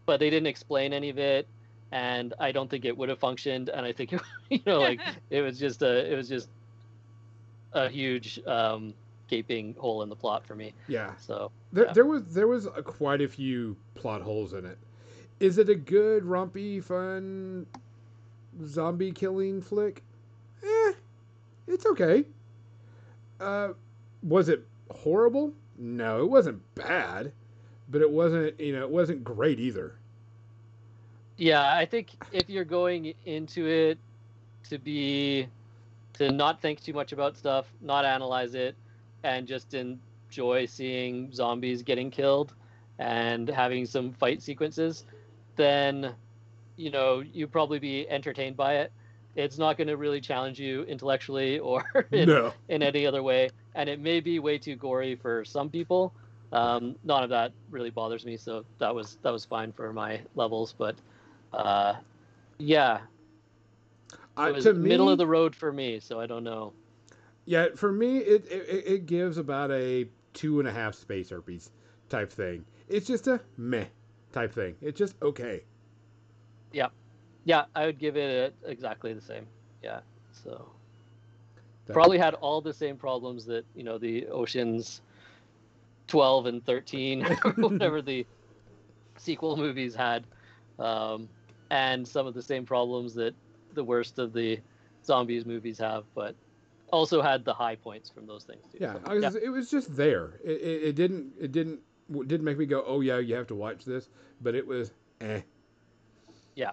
but they didn't explain any of it and I don't think it would have functioned and I think it, *laughs* you know like *laughs* it was just a it was just a huge um hole in the plot for me. Yeah. So There, Yeah. there was there was a, quite a few plot holes in it. Is it a good, rompy, fun zombie killing flick? Eh, it's okay. Uh, was it horrible? No, it wasn't bad, but it wasn't you know it wasn't great either. Yeah, I think if you're going into it to be to not think too much about stuff, not analyze it, and just enjoy seeing zombies getting killed and having some fight sequences, then you know you probably be entertained by it. It's not going to really challenge you intellectually *laughs* or in, No. in any other way, and it may be way too gory for some people. Um, none of that really bothers me, so that was that was fine for my levels. But uh, yeah, it was middle of the road for me, so I don't know. Yeah, for me, it, it it gives about a two and a half space herpes type thing. It's just a meh type thing. It's just okay. Yeah, yeah, I would give it a, exactly the same. Yeah. So probably had all the same problems that you know the Oceans 12 and 13 or *laughs* whatever the sequel movies had, um, and some of the same problems that the worst of the zombies movies have, but also had the high points from those things too. Yeah, So, I was, it was just there. It, it, it didn't it didn't it didn't make me go, oh yeah, you have to watch this. But it was eh. Yeah,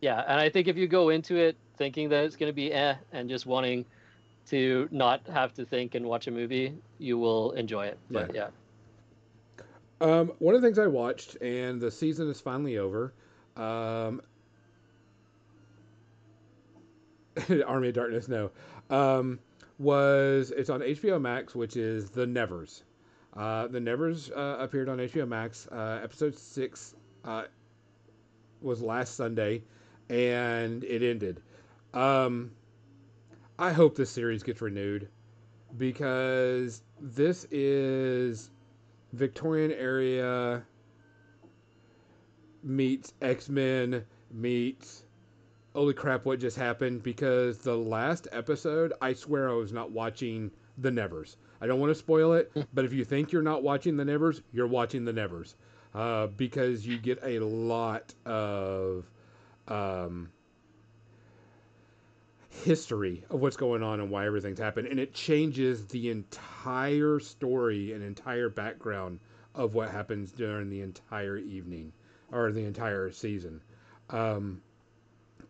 yeah, and I think if you go into it thinking that it's going to be eh and just wanting to not have to think and watch a movie, you will enjoy it. But yeah, Um, one of the things I watched, and the season is finally over. Um, *laughs* Army of Darkness, no, um, was it's on HBO Max, which is The Nevers. Uh, the Nevers uh, appeared on HBO Max. Uh, episode six uh, was last Sunday, and it ended. Um, I hope this series gets renewed because this is Victorian area meets X Men meets holy crap what just happened because the last episode I swear I was not watching the Nevers. I don't want to spoil it, *laughs* but if you think you're not watching the Nevers, you're watching the Nevers uh, because you get a lot of um, history of what's going on and why everything's happened, and it changes the entire story and entire background of what happens during the entire evening or the entire season. Um,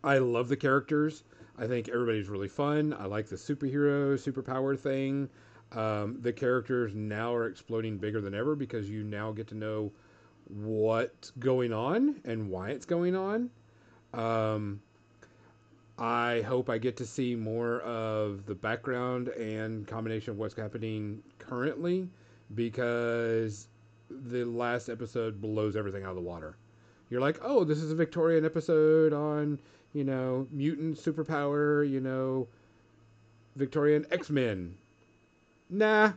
I love the characters. I think everybody's really fun. I like the superhero superpower thing. Um, the characters now are exploding bigger than ever because you now get to know what's going on and why it's going on. Um, I hope I get to see more of the background and combination of what's happening currently because the last episode blows everything out of the water. You're like, oh, this is a Victorian episode on, you know, mutant superpower, you know, Victorian X Men. Nah.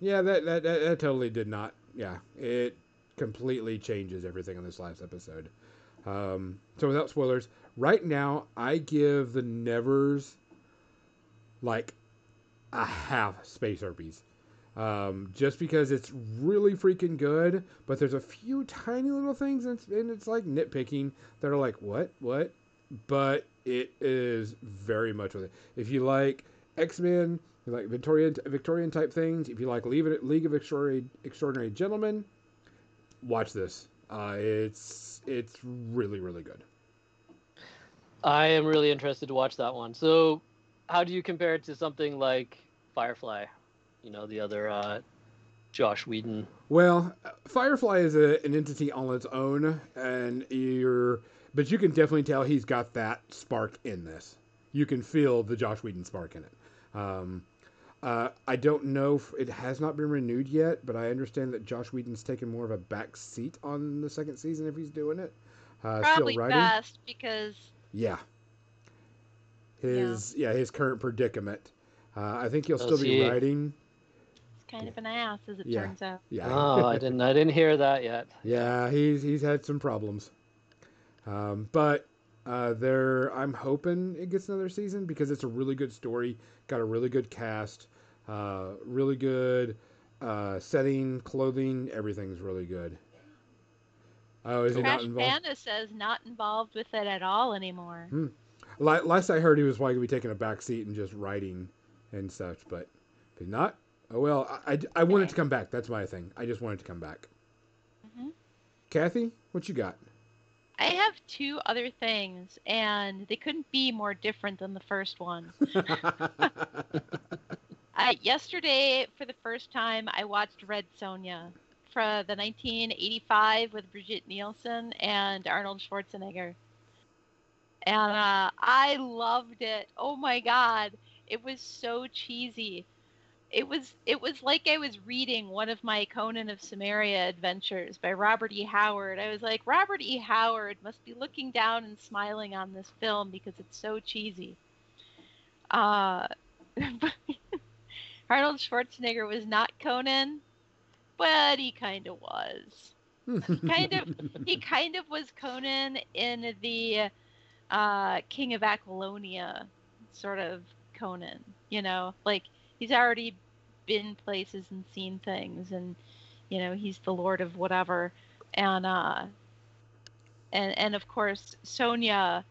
Yeah, that, that, that, that totally did not. Yeah, it completely changes everything on this last episode. Um, so without spoilers, right now I give the Nevers like a half space herpes. Um, just because it's really freaking good, but there's a few tiny little things and it's, and it's like nitpicking that are like what what, but it is very much with it. If you like X Men, like Victorian Victorian type things. If you like League of, League of Extraordinary, Extraordinary Gentlemen, watch this. Uh, it's it's really really good. I am really interested to watch that one. So, how do you compare it to something like Firefly? You know, the other uh, Joss Whedon. Well, Firefly is a, an entity on its own, and you're, but you can definitely tell he's got that spark in this. You can feel the Joss Whedon spark in it. Um, uh, I don't know if it has not been renewed yet, but I understand that Joss Whedon's taken more of a back seat on the second season if he's doing it. Uh, Probably still best because Yeah. His yeah. his current predicament. Uh, I think he'll Does still be he- writing. It's kind of an ass, as it Yeah. turns out. Yeah. Oh, I didn't. I didn't hear that yet. *laughs* Yeah, he's he's had some problems, um, but uh, there I'm hoping it gets another season because it's a really good story, got a really good cast, uh, really good uh, setting, clothing, everything's really good. Oh, is he not Crash involved? Panda says not involved with it at all anymore. La- Last I heard, he was probably gonna be taking a back seat and just writing and such, but if he's not, well. I, I, I want it to come back. That's my thing. I just wanted to come back. Mhm. Kathy, what you got? I have two other things, and they couldn't be more different than the first one. I, *laughs* *laughs* yesterday, for the first time, I watched Red Sonja from the 1985 with Brigitte Nielsen and Arnold Schwarzenegger. And uh, I loved it. Oh my god, it was so cheesy. It was it was like I was reading one of my Conan of Cimmeria adventures by Robert E. Howard. I was like, Robert E. Howard must be looking down and smiling on this film because it's so cheesy. Uh, *laughs* Arnold Schwarzenegger was not Conan, but he kind of was. *laughs* kind of he kind of was Conan in the uh, King of Aquilonia sort of Conan, you know, like he's already been places and seen things and you know, he's the lord of whatever and uh and and of course Sonja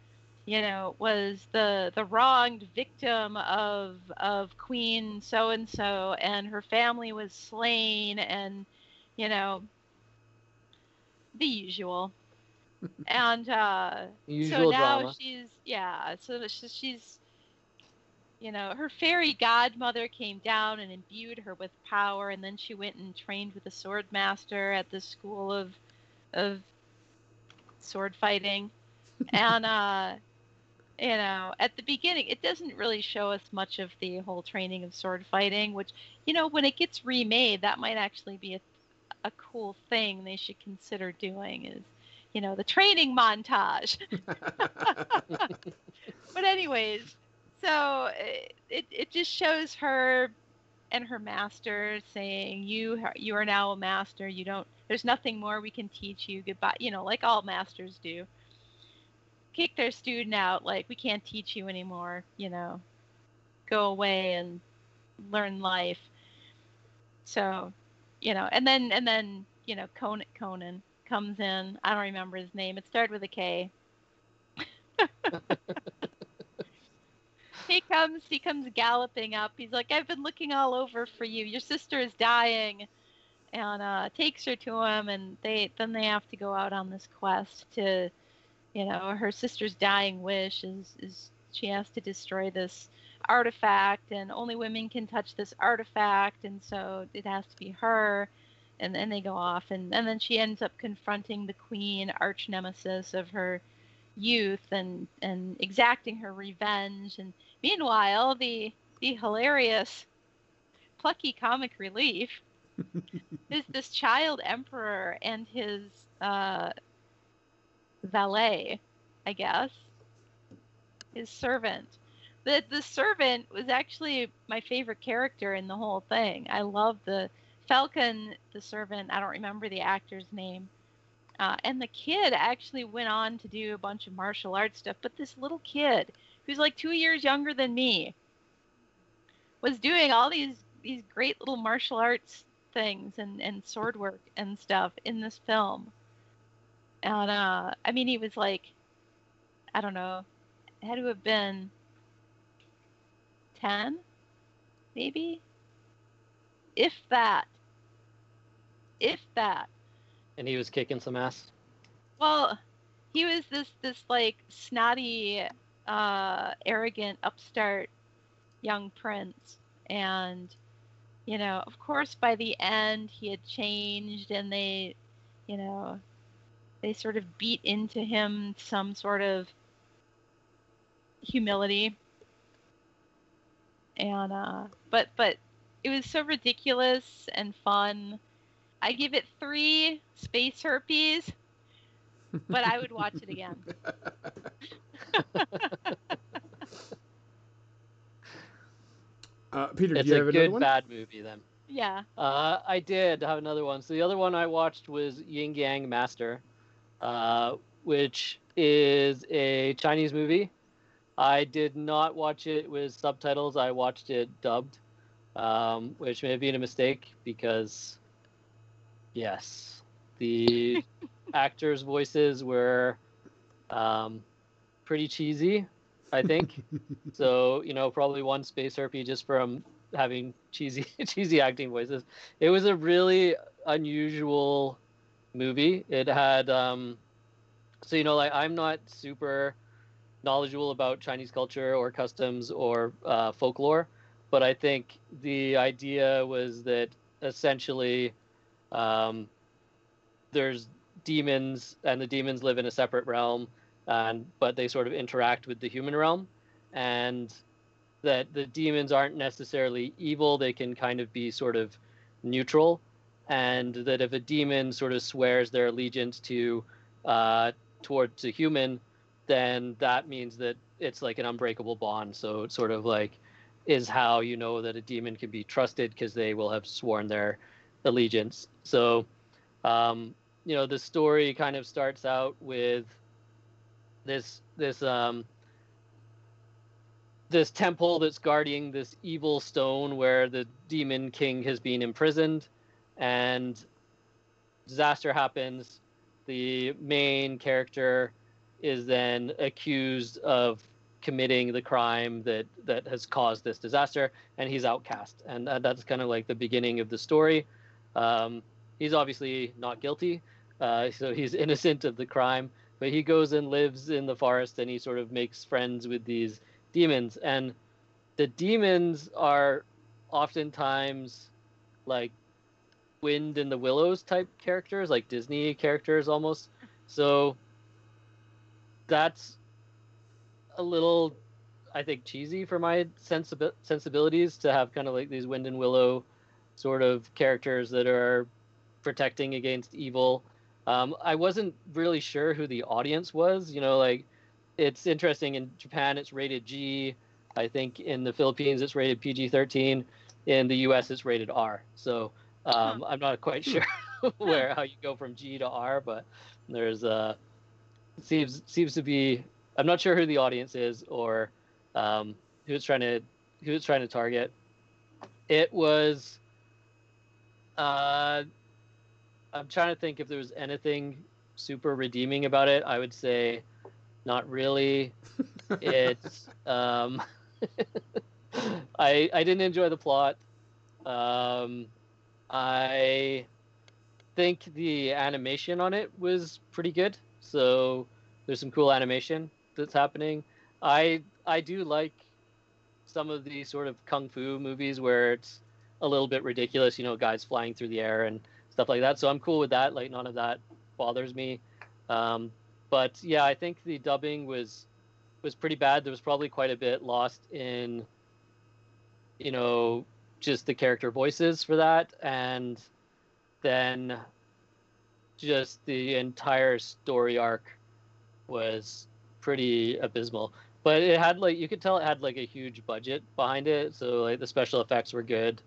you know was the the wronged victim of of queen so and so and her family was slain and you know the usual *laughs* and uh Usual so now drama. she's yeah so she's you know her fairy godmother came down and imbued her with power and then she went and trained with a sword master at the school of of sword fighting. *laughs* And uh you know at the beginning it doesn't really show us much of the whole training of sword fighting which you know when it gets remade that might actually be a, a cool thing they should consider doing is you know the training montage. *laughs* *laughs* But anyways so it, it, just shows her and her master saying you you are now a master. You don't there's nothing more we can teach you. Goodbye you know like all masters do. Kick their student out like we can't teach you anymore you know. Go away and learn life. So you know and then and then you know conan conan comes in. I don't remember his name. It started with a k *laughs* *laughs* he comes he comes galloping up. He's like i've been looking all over for you. Your sister is dying. And uh, takes her to him and they then they have to go out on this quest to you know her sister's dying wish is is she has to destroy this artifact and only women can touch this artifact and so it has to be her. And then they go off and, and then she ends up confronting the queen arch nemesis of her youth and and exacting her revenge and meanwhile the the hilarious plucky comic relief *laughs* is this child emperor and his uh valet i guess his servant the the servant was actually my favorite character in the whole thing i love the Falkon the servant i don't remember the actor's name uh, and the kid actually went on to do a bunch of martial arts stuff. But this little kid, who's like two years younger than me, was doing all these these great little martial arts things and and sword work and stuff in this film. And uh, I mean, he was like, I don't know, had to have been ten, maybe, if that, if that. And he was kicking some ass. Well, he was this this like snotty, uh, arrogant upstart young prince, and you know, of course, by the end he had changed, and they, you know, they sort of beat into him some sort of humility, and uh, but but it was so ridiculous and fun. I give it three space herpes, but I would watch it again. *laughs* uh, Peter, It's do you a have another good one? bad movie then. Yeah. Uh, I did have another one. So the other one I watched was Yin Yang Master, uh, which is a Chinese movie. I did not watch it with subtitles. I watched it dubbed, um, which may have been a mistake because, yes, the *laughs* actors' voices were um, pretty cheesy. I think *laughs* so. You know, probably one space herpy just from having cheesy *laughs* cheesy acting voices. It was a really unusual movie. It had um so you know like I'm not super knowledgeable about Chinese culture or customs or uh, folklore, but I think the idea was that essentially um, there's demons and the demons live in a separate realm and but they sort of interact with the human realm. And that the demons aren't necessarily evil they can kind of be sort of neutral. And that if a demon sort of swears their allegiance to uh, towards a human then that means that it's like an unbreakable bond. So it sort of like is how you know that a demon can be trusted because they will have sworn their allegiance. So um, you know, the story kind of starts out with this this um this temple that's guarding this evil stone where the demon king has been imprisoned. And disaster happens. The main character is then accused of committing the crime that that has caused this disaster and he's outcast. And uh, that's kind of like the beginning of the story. Um, he's obviously not guilty. Uh, so he's *laughs* innocent of the crime but he goes and lives in the forest and he sort of makes friends with these demons. And the demons are oftentimes like wind in the willows type characters like disney characters almost. So that's a little i think cheesy for my sensibi- sensibilities to have kind of like these wind and willow sort of characters that are protecting against evil um, i wasn't really sure who the audience was you know like it's interesting in Japan it's rated G. I think in the Philippines it's rated PG-13. In the US it's rated R. So um, I'm not quite sure *laughs* where how you go from G to R, but there's uh seems seems to be I'm not sure who the audience is or um, who it's trying to who it's trying to target. It was uh I'm trying to think if there was anything super redeeming about it. I would say not really. *laughs* It's um, *laughs* I I didn't enjoy the plot. Um, I think the animation on it was pretty good. So there's some cool animation that's happening. I I do like some of the sort of kung fu movies where it's a little bit ridiculous, you know, guys flying through the air and stuff like that. So I'm cool with that. Like none of that bothers me. Um, but yeah, I think the dubbing was was pretty bad. There was probably quite a bit lost in, you know, just the character voices for that, and then just the entire story arc was pretty abysmal. But it had like you could tell it had like a huge budget behind it, so like the special effects were good,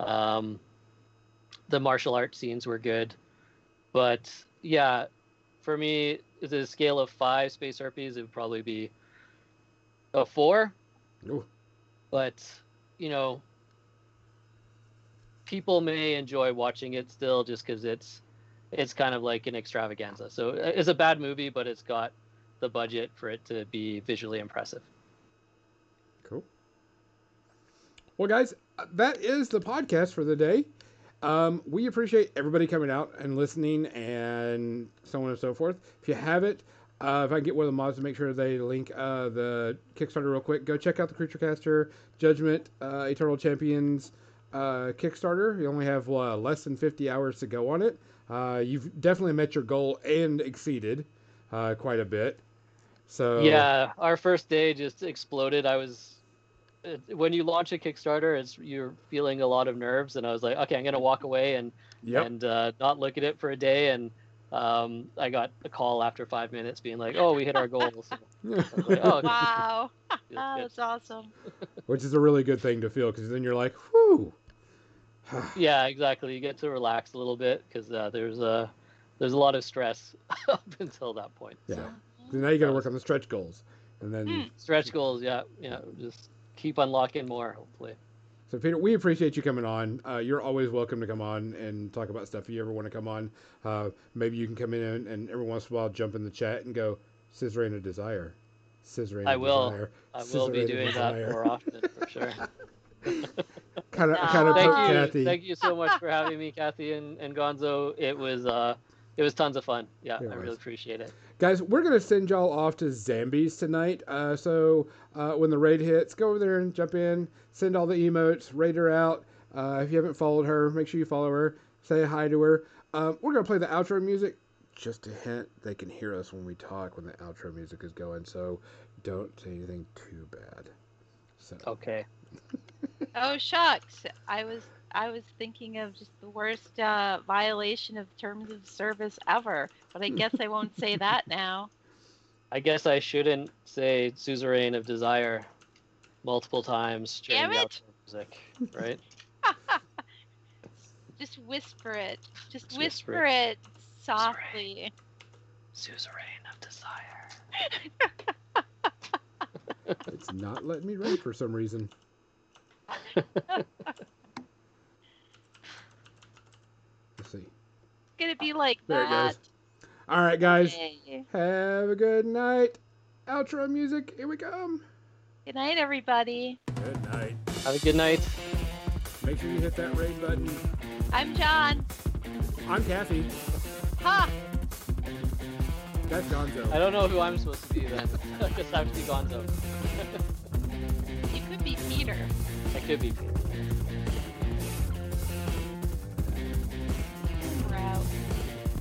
um, the martial art scenes were good, but yeah, for me, is a scale of five space harpies, it would probably be a four. Ooh. But you know, people may enjoy watching it still just because it's it's kind of like an extravaganza. So uh, it's a bad movie, but it's got the budget for it to be visually impressive. Cool. Well, guys, uh, that is the podcast for the day. Um, we appreciate everybody coming out and listening and so on and so forth. If you have it, uh, if I can get one of the mods to make sure they link uh, the Kickstarter real quick, go check out the Creature Caster Judgment uh, Eternal Champions uh, Kickstarter. You only have uh, less than 50 hours to go on it. Uh, you've definitely met your goal and exceeded quite a bit. So yeah, our first day just exploded. I was when you launch a Kickstarter, it's you're feeling a lot of nerves, and I was like, okay, I'm gonna walk away and yep. and uh, not look at it for a day. And um, I got a call after five minutes, being like, oh, we hit our goals. *laughs* like, oh, wow, *laughs* *laughs* oh, that's awesome. Which is a really good thing to feel because then you're like, whoo. *sighs* yeah, exactly. You get to relax a little bit because uh, there's a there's a lot of stress up until that point. Yeah. So, now you got to work on the stretch goals, and then mm. stretch goals. Yeah, yeah. Just keep unlocking more, hopefully. So Peter, we appreciate you coming on. Uh, you're always welcome to come on and talk about stuff if you ever want to come on. Uh, maybe you can come in and, and, every once in a while jump in the chat and go, "Scissoring a desire." Scissoring. I will. Desire. I will be doing that more often for *laughs* sure. kind of, kind of. Thank you, Kathy. thank you so much for having me, Kathy and, and Gonzo. It was, uh, it was tons of fun. Yeah, it I was. really appreciate it. Guys, we're gonna send y'all off to Zambies tonight. Uh, so uh, when the raid hits, go over there and jump in. Send all the emotes. Raid her out. Uh, if you haven't followed her, make sure you follow her. Say hi to her. Um, we're gonna play the outro music. Just a hint, they can hear us when we talk when the outro music is going. So don't say anything too bad. So okay. *laughs* *laughs* oh shucks! I was I was thinking of just the worst uh, violation of terms of service ever, but I guess I won't say that *laughs* now. I guess I shouldn't say "suzerain of desire" multiple times during the music, right? *laughs* just whisper it. Just, just whisper, whisper, it. softly. Suzerain of desire. *laughs* It's not letting me read for some reason. Let's see. It's gonna be like There it that. goes. All right, guys. Yay. Have a good night. Outro music. Here we come. Good night, everybody. Good night. Have a good night. Make sure you hit that raid button. I'm John. I'm Kathy. Ha! That's Gonzo. I don't know who I'm supposed to be then. *laughs* I guess I have to be Gonzo. *laughs* You could be Peter. I could be Peter.